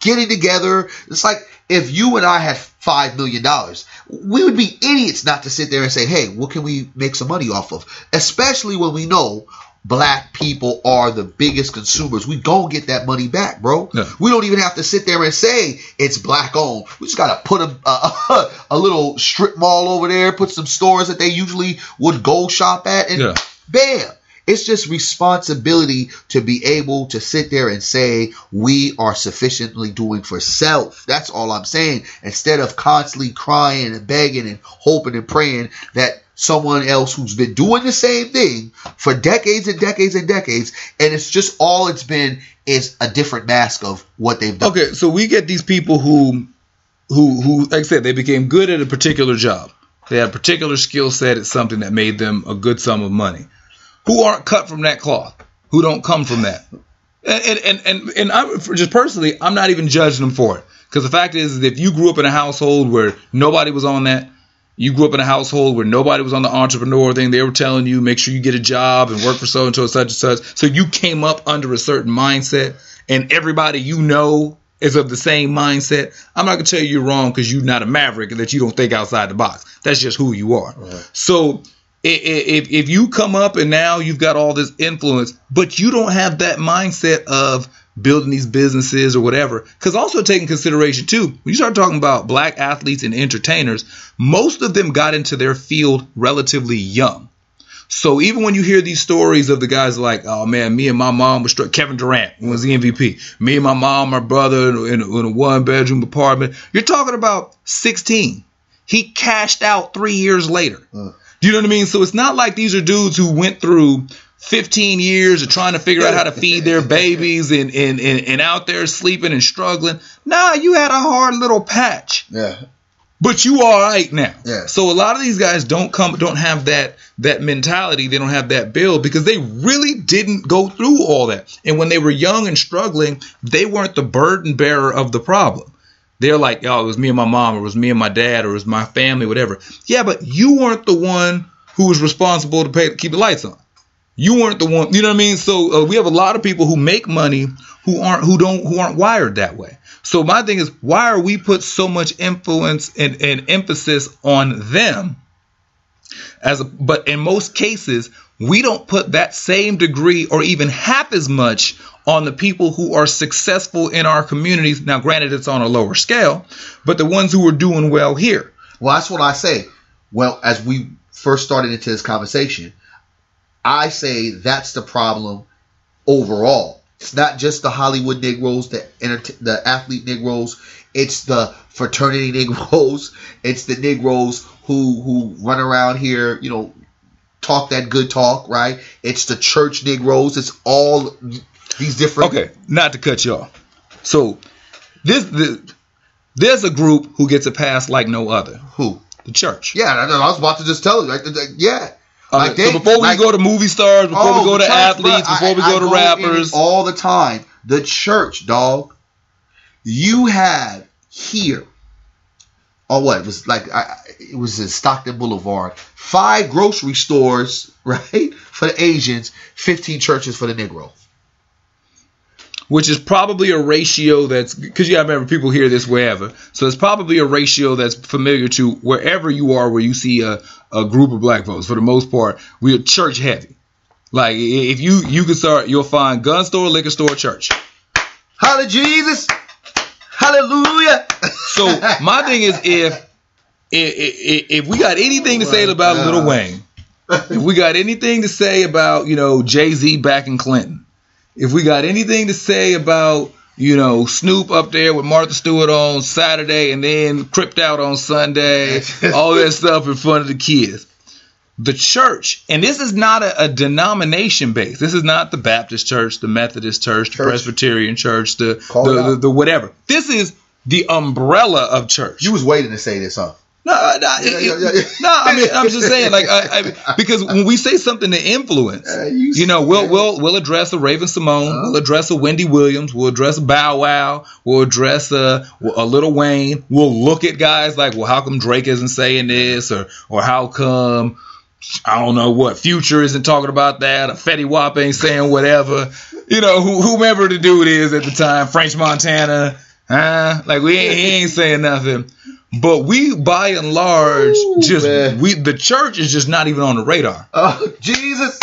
[SPEAKER 2] getting together? It's like if you and I had five million dollars, we would be idiots not to sit there and say, "Hey, what can we make some money off of?" Especially when we know black people are the biggest consumers. We gonna get that money back, bro.
[SPEAKER 1] Yeah.
[SPEAKER 2] We don't even have to sit there and say it's black owned. We just gotta put a, a, <laughs> a little strip mall over there, put some stores that they usually would go shop at, and
[SPEAKER 1] Yeah.
[SPEAKER 2] bam. It's just responsibility to be able to sit there and say we are sufficiently doing for self. That's all I'm saying. Instead of constantly crying and begging and hoping and praying that someone else who's been doing the same thing for decades and decades and decades, and it's just all it's been is a different mask of what they've done.
[SPEAKER 1] Okay, so we get these people who, who, who, like I said, they became good at a particular job. They had a particular skill set at something that made them a good sum of money. Who aren't cut from that cloth? Who don't come from that? And and and and, I just personally, I'm not even judging them for it because the fact is, if you grew up in a household where nobody was on that, you grew up in a household where nobody was on the entrepreneur thing. They were telling you make sure you get a job and work for so and so and such and such. So you came up under a certain mindset, and everybody you know is of the same mindset. I'm not gonna tell you you're wrong because you're not a maverick and that you don't think outside the box. That's just who you are. So i- i- if if you come up and now you've got all this influence, but you don't have that mindset of building these businesses or whatever, because also taking consideration too, when you start talking about black athletes and entertainers, most of them got into their field relatively young. So even when you hear these stories of the guys like, oh man, me and my mom was struck. Kevin Durant was the MVP. Me and my mom, my brother in a, in a one bedroom apartment. You're talking about 16. He cashed out three years later. Do you know what I mean? So it's not like these are dudes who went through 15 years of trying to figure out how to <laughs> feed their babies and, and, and, and out there sleeping and struggling. Nah, you had a hard little patch
[SPEAKER 2] Yeah.
[SPEAKER 1] but you are all right now.
[SPEAKER 2] Yeah.
[SPEAKER 1] So a lot of these guys don't come, don't have that that mentality. They don't have that build because they really didn't go through all that. And when they were young and struggling, they weren't the burden bearer of the problem. They're like, oh, it was me and my mom, or it was me and my dad, or it was my family, whatever. Yeah, but you weren't the one who was responsible to pay keep the lights on. You weren't the one, you know what I mean? So uh, we have a lot of people who make money who aren't who don't who aren't wired that way. So my thing is, why are we put so much influence and, and emphasis on them? As a, but in most cases, we don't put that same degree or even half as much on the people who are successful in our communities. Now, granted, it's on a lower scale, but the ones who are doing well here.
[SPEAKER 2] Well, that's what I say. Well, as we first started into this conversation, I say that's the problem overall. It's not just the Hollywood Negroes, the the athlete Negroes. It's the fraternity <laughs> Negroes. It's the Negroes who who run around here, you know, talk that good talk, right? It's the church Negroes. It's all these different.
[SPEAKER 1] Okay, not to cut you off. So this, this there's a group who gets a pass like no other.
[SPEAKER 2] Who?
[SPEAKER 1] The church.
[SPEAKER 2] Yeah, I, I was about to just tell you. Like, yeah.
[SPEAKER 1] Uh,
[SPEAKER 2] Like they-
[SPEAKER 1] so before we
[SPEAKER 2] like-
[SPEAKER 1] go to movie stars, before we
[SPEAKER 2] Oh,
[SPEAKER 1] go to
[SPEAKER 2] church,
[SPEAKER 1] athletes,
[SPEAKER 2] bruh.
[SPEAKER 1] before
[SPEAKER 2] I-
[SPEAKER 1] we
[SPEAKER 2] I
[SPEAKER 1] go to
[SPEAKER 2] in
[SPEAKER 1] rappers,
[SPEAKER 2] all the time. The church, dog. You have here, or what? It was like I, it was in Stockton Boulevard. Five grocery stores, <laughs> right, for the Asians. Fifteen churches for the Negro.
[SPEAKER 1] Which is probably a ratio that's because you gotta remember people hear this wherever, so it's probably a ratio that's familiar to wherever you are where you see a, a group of black folks. For the most part, we are church heavy. Like if you you can start, you'll find gun store, liquor store, church.
[SPEAKER 2] Hallelujah, Jesus. Hallelujah.
[SPEAKER 1] So my thing is if if, if, if we got anything to say
[SPEAKER 2] oh,
[SPEAKER 1] about
[SPEAKER 2] God.
[SPEAKER 1] Lil Wayne, if we got anything to say about you know Jay Z backing Clinton, if we got anything to say about you know Snoop up there with Martha Stewart on Saturday and then Cripped Out on Sunday, <laughs> all that stuff in front of the kids. the church, and this is not a, a denomination base. This is not the Baptist church, the Methodist church, the
[SPEAKER 2] Church.
[SPEAKER 1] Presbyterian church, the the, the, the whatever. This is the umbrella of church.
[SPEAKER 2] You was waiting to say this, huh?
[SPEAKER 1] No, no,
[SPEAKER 2] Yeah,
[SPEAKER 1] it-
[SPEAKER 2] yeah, yeah.
[SPEAKER 1] no. I mean, I'm just saying, like, I, I, because when we say something to influence,
[SPEAKER 2] Uh, you
[SPEAKER 1] you know, we'll we'll we'll address a Raven-Symoné,
[SPEAKER 2] Uh-huh.
[SPEAKER 1] we'll address a Wendy Williams, we'll address a Bow Wow, we'll address a a Lil Wayne. We'll look at guys like, well, how come Drake isn't saying this, or or how come I don't know what Future isn't talking about that, or Fetty Wap ain't saying whatever. You know, who, whomever the dude is at the time, French Montana, huh? Like we ain't, he ain't saying nothing. But we, by and large,
[SPEAKER 2] Ooh,
[SPEAKER 1] just
[SPEAKER 2] man.
[SPEAKER 1] we the church is just not even on the radar.
[SPEAKER 2] Oh, Jesus.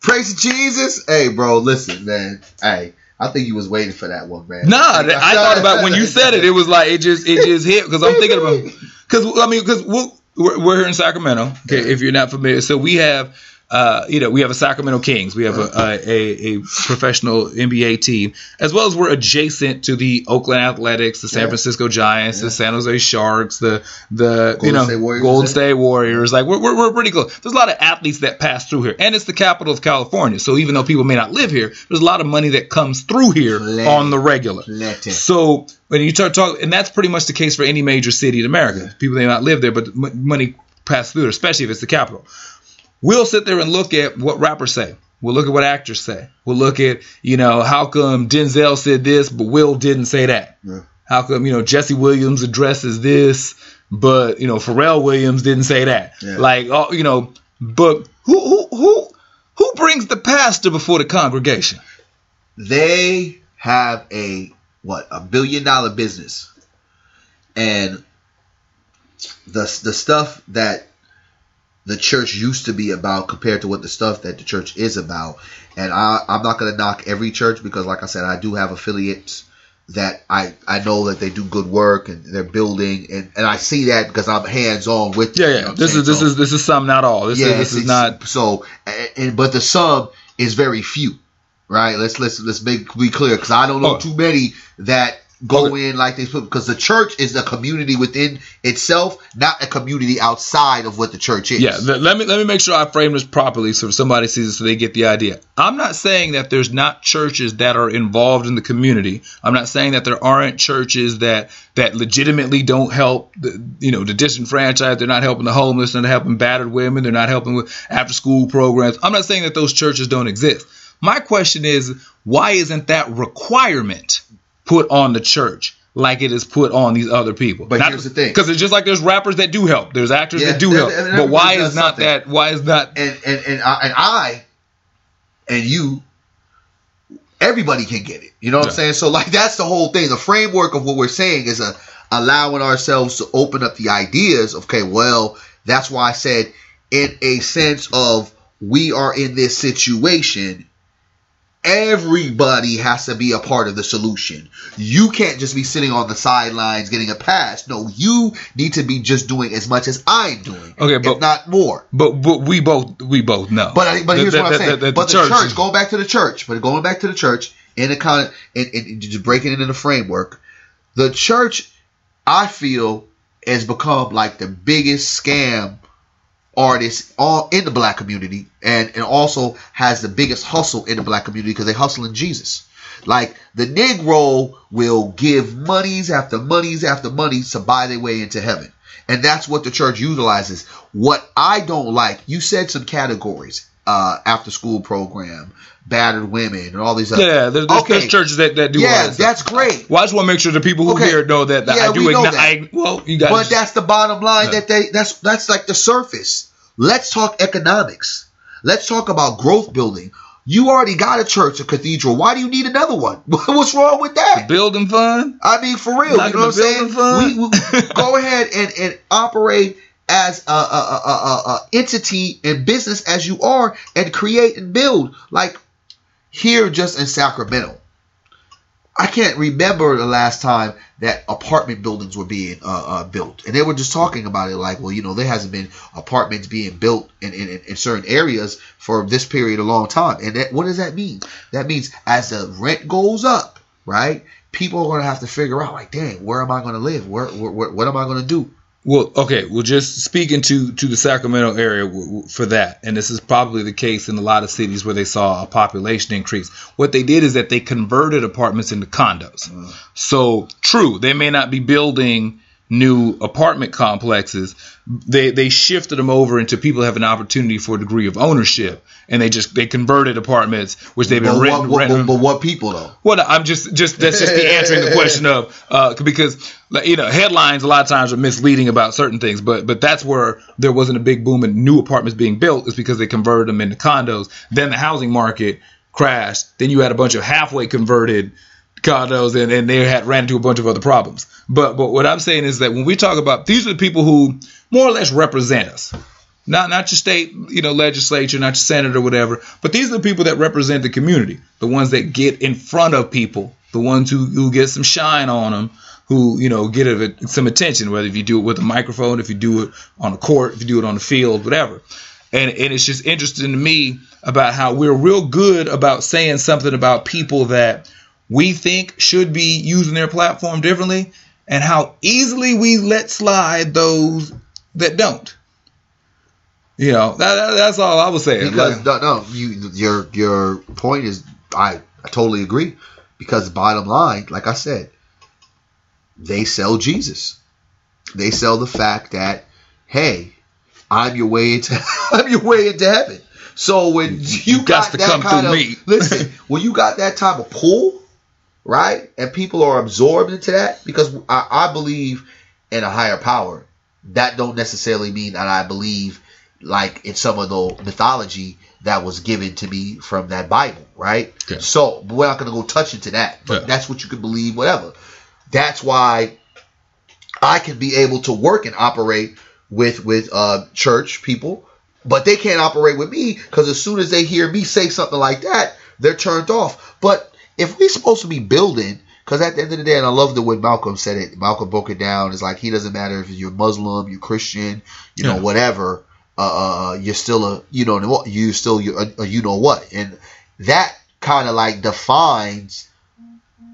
[SPEAKER 2] Praise Jesus. Hey, bro, listen, man. Hey, I think you was waiting for that one, man.
[SPEAKER 1] Nah, I thought <laughs> about when you said it. It was like it just it just hit because I'm thinking about because I mean because we'll, we're we're here in Sacramento. Okay, if you're not familiar, so we have. Uh, you know, we have a Sacramento Kings. We have a, a, a, professional NBA team, as well as we're adjacent to the Oakland Athletics, the San
[SPEAKER 2] Yeah.
[SPEAKER 1] Francisco Giants,
[SPEAKER 2] Yeah.
[SPEAKER 1] the San Jose Sharks, the the
[SPEAKER 2] Golden
[SPEAKER 1] you know
[SPEAKER 2] State Warriors,
[SPEAKER 1] Golden? State Warriors. Like we're, we're we're pretty close. There's a lot of athletes that pass through here, and it's the capital of California. So even though people may not live here, there's a lot of money that comes through here
[SPEAKER 2] Plenty.
[SPEAKER 1] on the regular. So when you start talking, and that's pretty much the case for any major city in America. People may not live there, but m- money passes through there, especially if it's the capital. We'll sit there and look at what rappers say. We'll look at what actors say. We'll look at, you know, how come Denzel said this, but Will didn't say that.
[SPEAKER 2] Yeah.
[SPEAKER 1] How come, you know, Jesse Williams addresses this, but, you know, Pharrell Williams didn't say that.
[SPEAKER 2] Yeah.
[SPEAKER 1] Like, oh, you know, but who, who, who, who brings the pastor before the congregation?
[SPEAKER 2] they have a what a billion dollar business and the the stuff that the church used to be about compared to what the stuff that the church is about and I, i'm not going to knock every church because like i said i do have affiliates that I, I know that they do good work and they're building and, and I see that because I'm hands on with
[SPEAKER 1] Yeah,
[SPEAKER 2] them, you
[SPEAKER 1] yeah.
[SPEAKER 2] know
[SPEAKER 1] this
[SPEAKER 2] saying?
[SPEAKER 1] is this
[SPEAKER 2] So-
[SPEAKER 1] is this is some, not all. This is this is not.
[SPEAKER 2] so. And, and- but the sum is very few, right? Let's let's let's make be clear because I don't know
[SPEAKER 1] Oh.
[SPEAKER 2] too many that go
[SPEAKER 1] Okay.
[SPEAKER 2] in like they put because the church is a community within itself, not a community outside of what the church is.
[SPEAKER 1] Yeah, let me let me make sure I frame this properly so somebody sees it so they get the idea. I'm not saying that there's not churches that are involved in the community. I'm not saying that there aren't churches that that legitimately don't help the you know the disenfranchised. They're not helping the homeless. They're not helping battered women. They're not helping with after school programs. I'm not saying that those churches don't exist. My question is why isn't that requirement put on the church? Like it is put on these other people.
[SPEAKER 2] But not, here's the thing.
[SPEAKER 1] because it's just like there's rappers that do help, there's actors
[SPEAKER 2] Yeah,
[SPEAKER 1] that do help, but why is not
[SPEAKER 2] something.
[SPEAKER 1] that? Why is not?
[SPEAKER 2] and and and I, and I and you everybody can get it you know what i'm saying so like that's the whole thing the framework of what we're saying is a allowing ourselves to open up the ideas okay well that's why i said in a sense of we are in this situation everybody has to be a part of the solution you can't just be sitting on the sidelines getting a pass no you need to be just doing as much as i'm doing
[SPEAKER 1] Okay, but-
[SPEAKER 2] if not more
[SPEAKER 1] But but we both we both know.
[SPEAKER 2] but I, but here's
[SPEAKER 1] that-
[SPEAKER 2] what I'm
[SPEAKER 1] that-
[SPEAKER 2] saying.
[SPEAKER 1] that-
[SPEAKER 2] but the
[SPEAKER 1] church
[SPEAKER 2] church, going back to the church, but going back to the church in the kind of and, and, just breaking it into the framework, the church, I feel, has become like the biggest scam artist all in the black community, and and also has the biggest hustle in the black community because they hustle in Jesus. Like the Negro will give monies after monies after monies to buy their way into heaven. And that's what the church utilizes. What I don't like, you said some categories, uh, after school program, battered women, and all these other.
[SPEAKER 1] yeah, there's, there's,
[SPEAKER 2] Okay.
[SPEAKER 1] churches that, that do.
[SPEAKER 2] yeah,
[SPEAKER 1] that
[SPEAKER 2] that's great.
[SPEAKER 1] Well, I just want to make sure the people who
[SPEAKER 2] Okay.
[SPEAKER 1] hear know that, that
[SPEAKER 2] Yeah,
[SPEAKER 1] I do
[SPEAKER 2] we know
[SPEAKER 1] igni-
[SPEAKER 2] that.
[SPEAKER 1] I, well, you got.
[SPEAKER 2] But that's the bottom line. That they that's that's like the surface. Let's talk economics. Let's talk about growth building. You already got a church, a cathedral. Why do you need another one? <laughs> What's wrong with that?
[SPEAKER 1] building fund.
[SPEAKER 2] I mean, for real,
[SPEAKER 1] Like
[SPEAKER 2] you know what I'm
[SPEAKER 1] the building
[SPEAKER 2] saying? We,
[SPEAKER 1] fund?
[SPEAKER 2] we go ahead and, and operate as a, a, a, a, entity and business as you are, and create and build. Like here, just in Sacramento, I can't remember the last time that apartment buildings were being uh, uh, built, and they were just talking about it like, well, you know, there hasn't been apartments being built in, in, in certain areas for this period a long time. And that, what does that mean? That means as the rent goes up, right? People are going to have to figure out, like, dang, where am I going to live? Where, where, what am I going to do?
[SPEAKER 1] Well, okay. Well, just speaking to to the Sacramento area w- w- for that, and this is probably the case in a lot of cities where they saw a population increase. What they did is that they converted apartments into condos. Mm. So, true, they may not be building new apartment complexes. They they shifted them over into people have an opportunity for a degree of ownership, and they just they converted apartments which they've been
[SPEAKER 2] But
[SPEAKER 1] renting.
[SPEAKER 2] what,
[SPEAKER 1] renting-
[SPEAKER 2] but, but what people though?
[SPEAKER 1] well, I'm just just that's just the answering the question of uh, because you know headlines a lot of times are misleading about certain things, but but that's where there wasn't a big boom in new apartments being built is because they converted them into condos. Then the housing market crashed. Then you had a bunch of halfway converted and, and they had ran into a bunch of other problems. But but what I'm saying is that when we talk about these are the people who more or less represent us not not your state, you know, legislature, not your senator, whatever. But these are the people that represent the community, the ones that get in front of people, the ones who who get some shine on them, who you know get a, some attention. Whether if you do it with a microphone, if you do it on the court, if you do it on the field, whatever. And and it's just interesting to me about how we're real good about saying something about people that we think should be using their platform differently, and how easily we let slide those that don't. You know, that, that- that's all I was saying.
[SPEAKER 2] Because
[SPEAKER 1] Like,
[SPEAKER 2] no, no, you your your point is I, I totally agree. Because bottom line, like I said, they sell Jesus. They sell the fact that hey, I'm your way into <laughs> I'm your way into heaven. So when you
[SPEAKER 1] got
[SPEAKER 2] got
[SPEAKER 1] to
[SPEAKER 2] that
[SPEAKER 1] come
[SPEAKER 2] kind of
[SPEAKER 1] me.
[SPEAKER 2] listen, when you got that type of pull, right, and people are absorbed into that, because I, I believe in a higher power. That don't necessarily mean that I believe like in some of the mythology that was given to me from that Bible, right?
[SPEAKER 1] Okay.
[SPEAKER 2] So but we're not gonna go touch into that, but
[SPEAKER 1] Yeah.
[SPEAKER 2] that's what you can believe, whatever. That's why I can be able to work and operate with with uh, church people, but they can't operate with me because as soon as they hear me say something like that, they're turned off. But if we're supposed to be building, because at the end of the day, and I love the way Malcolm said it. Malcolm broke it down. It's like he doesn't matter if you're Muslim, you're Christian, you know,
[SPEAKER 1] Yeah.
[SPEAKER 2] whatever. Uh, uh, you're still a you know what you still a, a you know what, and that kind of like defines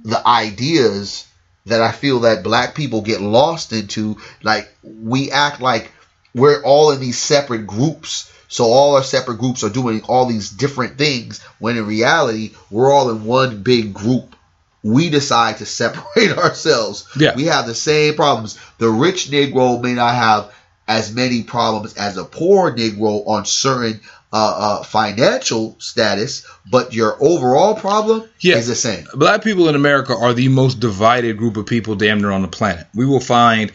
[SPEAKER 2] the ideas that I feel that black people get lost into. Like we act like we're all in these separate groups. So all our separate groups are doing all these different things when in reality we're all in one big group. We decide to <laughs> separate ourselves.
[SPEAKER 1] Yeah.
[SPEAKER 2] We have the same problems. The rich Negro may not have as many problems as a poor Negro on certain uh, uh, financial status, but your overall problem
[SPEAKER 1] Yeah.
[SPEAKER 2] is the same.
[SPEAKER 1] black people in America are the most divided group of people damn near on the planet. We will find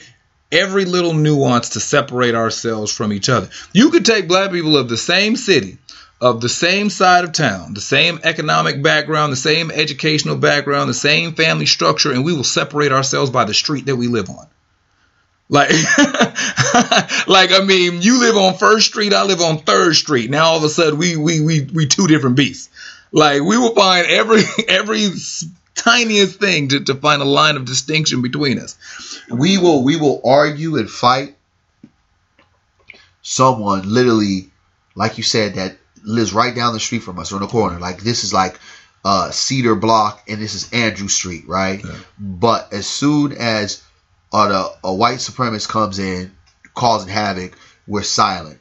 [SPEAKER 1] every little nuance to separate ourselves from each other. You could take black people of the same city, of the same side of town, the same economic background, the same educational background, the same family structure, and we will separate ourselves by the street that we live on. Like, <laughs> like I mean, you live on First Street, I live on Third Street. Now all of a sudden, we we we we two different beasts. Like we will find every <laughs> every tiniest thing to, to find a line of distinction between us.
[SPEAKER 2] we will we will argue and fight. Someone literally like you said that lives right down the street from us on the corner. Like this is like uh cedar block and this is andrew street right?
[SPEAKER 1] Yeah.
[SPEAKER 2] but as soon as uh, the, a white supremacist comes in causing havoc we're silent.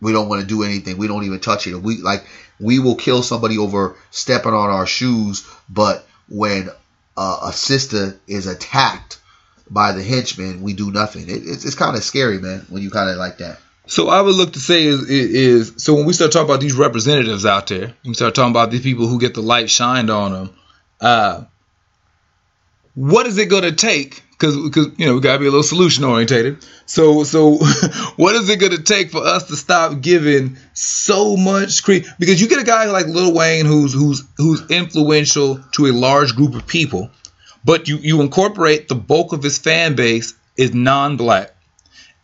[SPEAKER 2] We don't want to do anything. We don't even touch it. We like we will kill somebody over stepping on our shoes but when uh, a sister is attacked by the henchmen, we do nothing. It, it's it's kind of scary, man, when you kind of like that.
[SPEAKER 1] So I would look to say is, is so when we start talking about these representatives out there, we start talking about these people who get the light shined on them. Uh, what is it going to take? Because you know we got to be a little solution orientated. So so <laughs> what is it going to take for us to stop giving so much credit? Because you get a guy like Lil Wayne who's who's who's influential to a large group of people, but you you incorporate the bulk of his fan base is non-black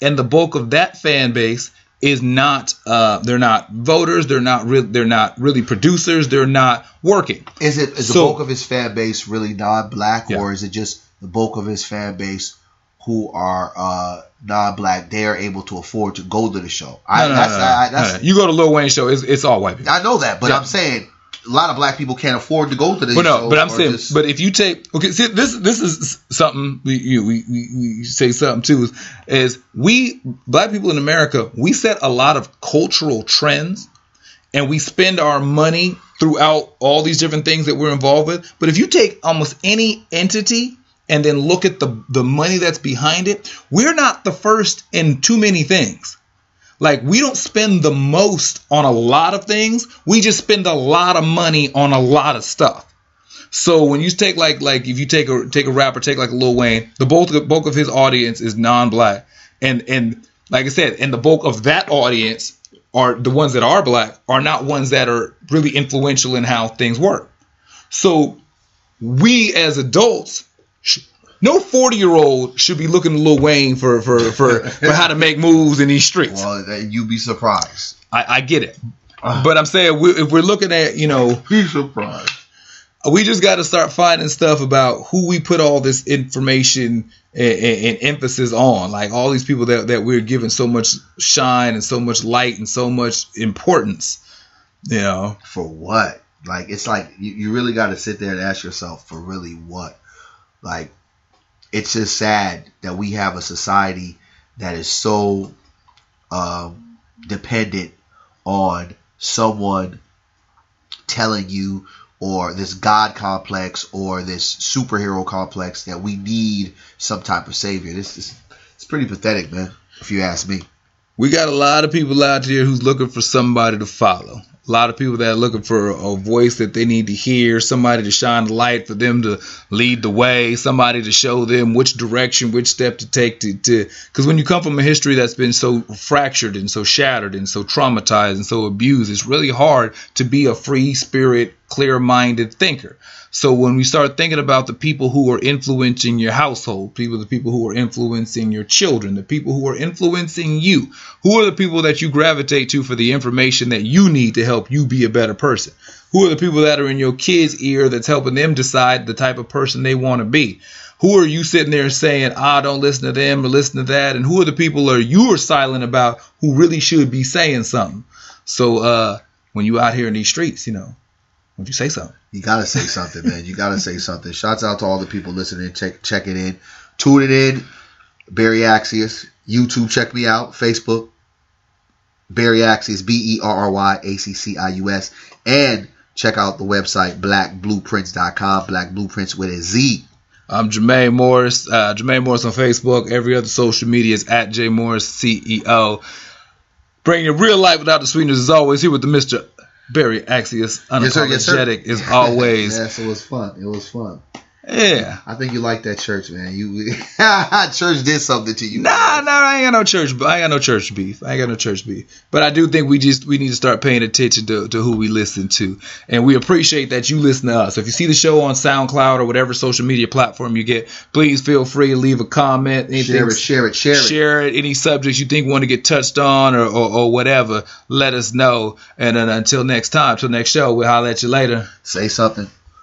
[SPEAKER 1] and the bulk of that fan base is not uh, they're not voters they're not real they're not really producers they're not working
[SPEAKER 2] Is it is the bulk of his fan base really non-black,
[SPEAKER 1] Yeah.
[SPEAKER 2] or is it just the bulk of his fan base who are uh, non-black? They are able to afford to go to the show. I,
[SPEAKER 1] no, no,
[SPEAKER 2] that's,
[SPEAKER 1] no,
[SPEAKER 2] I, that's
[SPEAKER 1] you go to Lil Wayne show it's, it's all white people
[SPEAKER 2] I know that, but
[SPEAKER 1] Yeah.
[SPEAKER 2] I'm saying a lot of black people can't afford to go to the
[SPEAKER 1] But no, but I'm saying,
[SPEAKER 2] just-
[SPEAKER 1] but if you take okay, see this this is something we you, we, we we say something too is, is we black people in America we set a lot of cultural trends and we spend our money throughout all these different things that we're involved with. But if you take almost any entity and then look at the the money that's behind it, we're not the first in too many things. Like we don't spend the most on a lot of things. We just spend a lot of money on a lot of stuff. So when you take like like if you take a take a rapper, take like Lil Wayne, the bulk the bulk of his audience is non-black, and and like I said, and the bulk of that audience are the ones that are black are not ones that are really influential in how things work. So we as adults, no forty year old should be looking to Lil Wayne for for for for how to make moves in these streets.
[SPEAKER 2] well, you'd be surprised.
[SPEAKER 1] I, I get it, uh, but I'm saying we, if we're looking at you know
[SPEAKER 2] Be surprised.
[SPEAKER 1] we just got to start finding stuff about who we put all this information and, and, and emphasis on like all these people that, that we're giving so much shine and so much light and so much importance you know
[SPEAKER 2] For what? Like it's like you, you really got to sit there and ask yourself for really what? Like it's just sad that we have a society that is so um, dependent on someone telling you or this god complex or this superhero complex that we need some type of savior. This is it's pretty pathetic, man. If you ask me.
[SPEAKER 1] we got a lot of people out here who's looking for somebody to follow a lot of people that are looking for a voice that they need to hear somebody to shine the light for them to lead the way somebody to show them which direction which step to take to because when you come from a history that's been so fractured and so shattered and so traumatized and so abused it's really hard to be a free spirit clear-minded thinker so when we start thinking about the people who are influencing your household, people, the people who are influencing your children, the people who are influencing you, who are the people that you gravitate to for the information that you need to help you be a better person? Who are the people that are in your kids' ear that's helping them decide the type of person they want to be? Who are you sitting there saying, ah, don't listen to them or listen to that? And who are the people are you are silent about who really should be saying something? So uh, when you out here in these streets, you know, would you say something?
[SPEAKER 2] You gotta say something, man. You gotta say something. Shouts out to all the people listening, check checking in, tuning in. Berry Accius, YouTube, check me out. Facebook, Berry Accius, B E R R Y A C C I U S, and check out the website blackblueprints.com. Black Blueprints with a Z.
[SPEAKER 1] I'm Jermaine Morris. Uh, Jermaine Morris on Facebook. Every other social media is at J Morris CEO. Bringing real life without the sweetness as always. Here with the Mr. Berry Accius.
[SPEAKER 2] Yes, sir, yes, sir.
[SPEAKER 1] Unapologetic as always. <laughs>
[SPEAKER 2] yes, it was fun. It was fun.
[SPEAKER 1] Yeah.
[SPEAKER 2] I think you like that church, man. You <laughs> church did something to you.
[SPEAKER 1] Nah, nah, I ain't got no church. I ain't got no church beef. I ain't got no church beef. But I do think we just we need to start paying attention to, to who we listen to, and we appreciate that you listen to us. If you see the show on SoundCloud or whatever social media platform you get, please feel free to leave a comment. Anything,
[SPEAKER 2] Share it, share it, share it.
[SPEAKER 1] share it. Any subjects you think want to get touched on or, or, or whatever, let us know. And then until next time, till next show, we'll holler at you later.
[SPEAKER 2] Say something.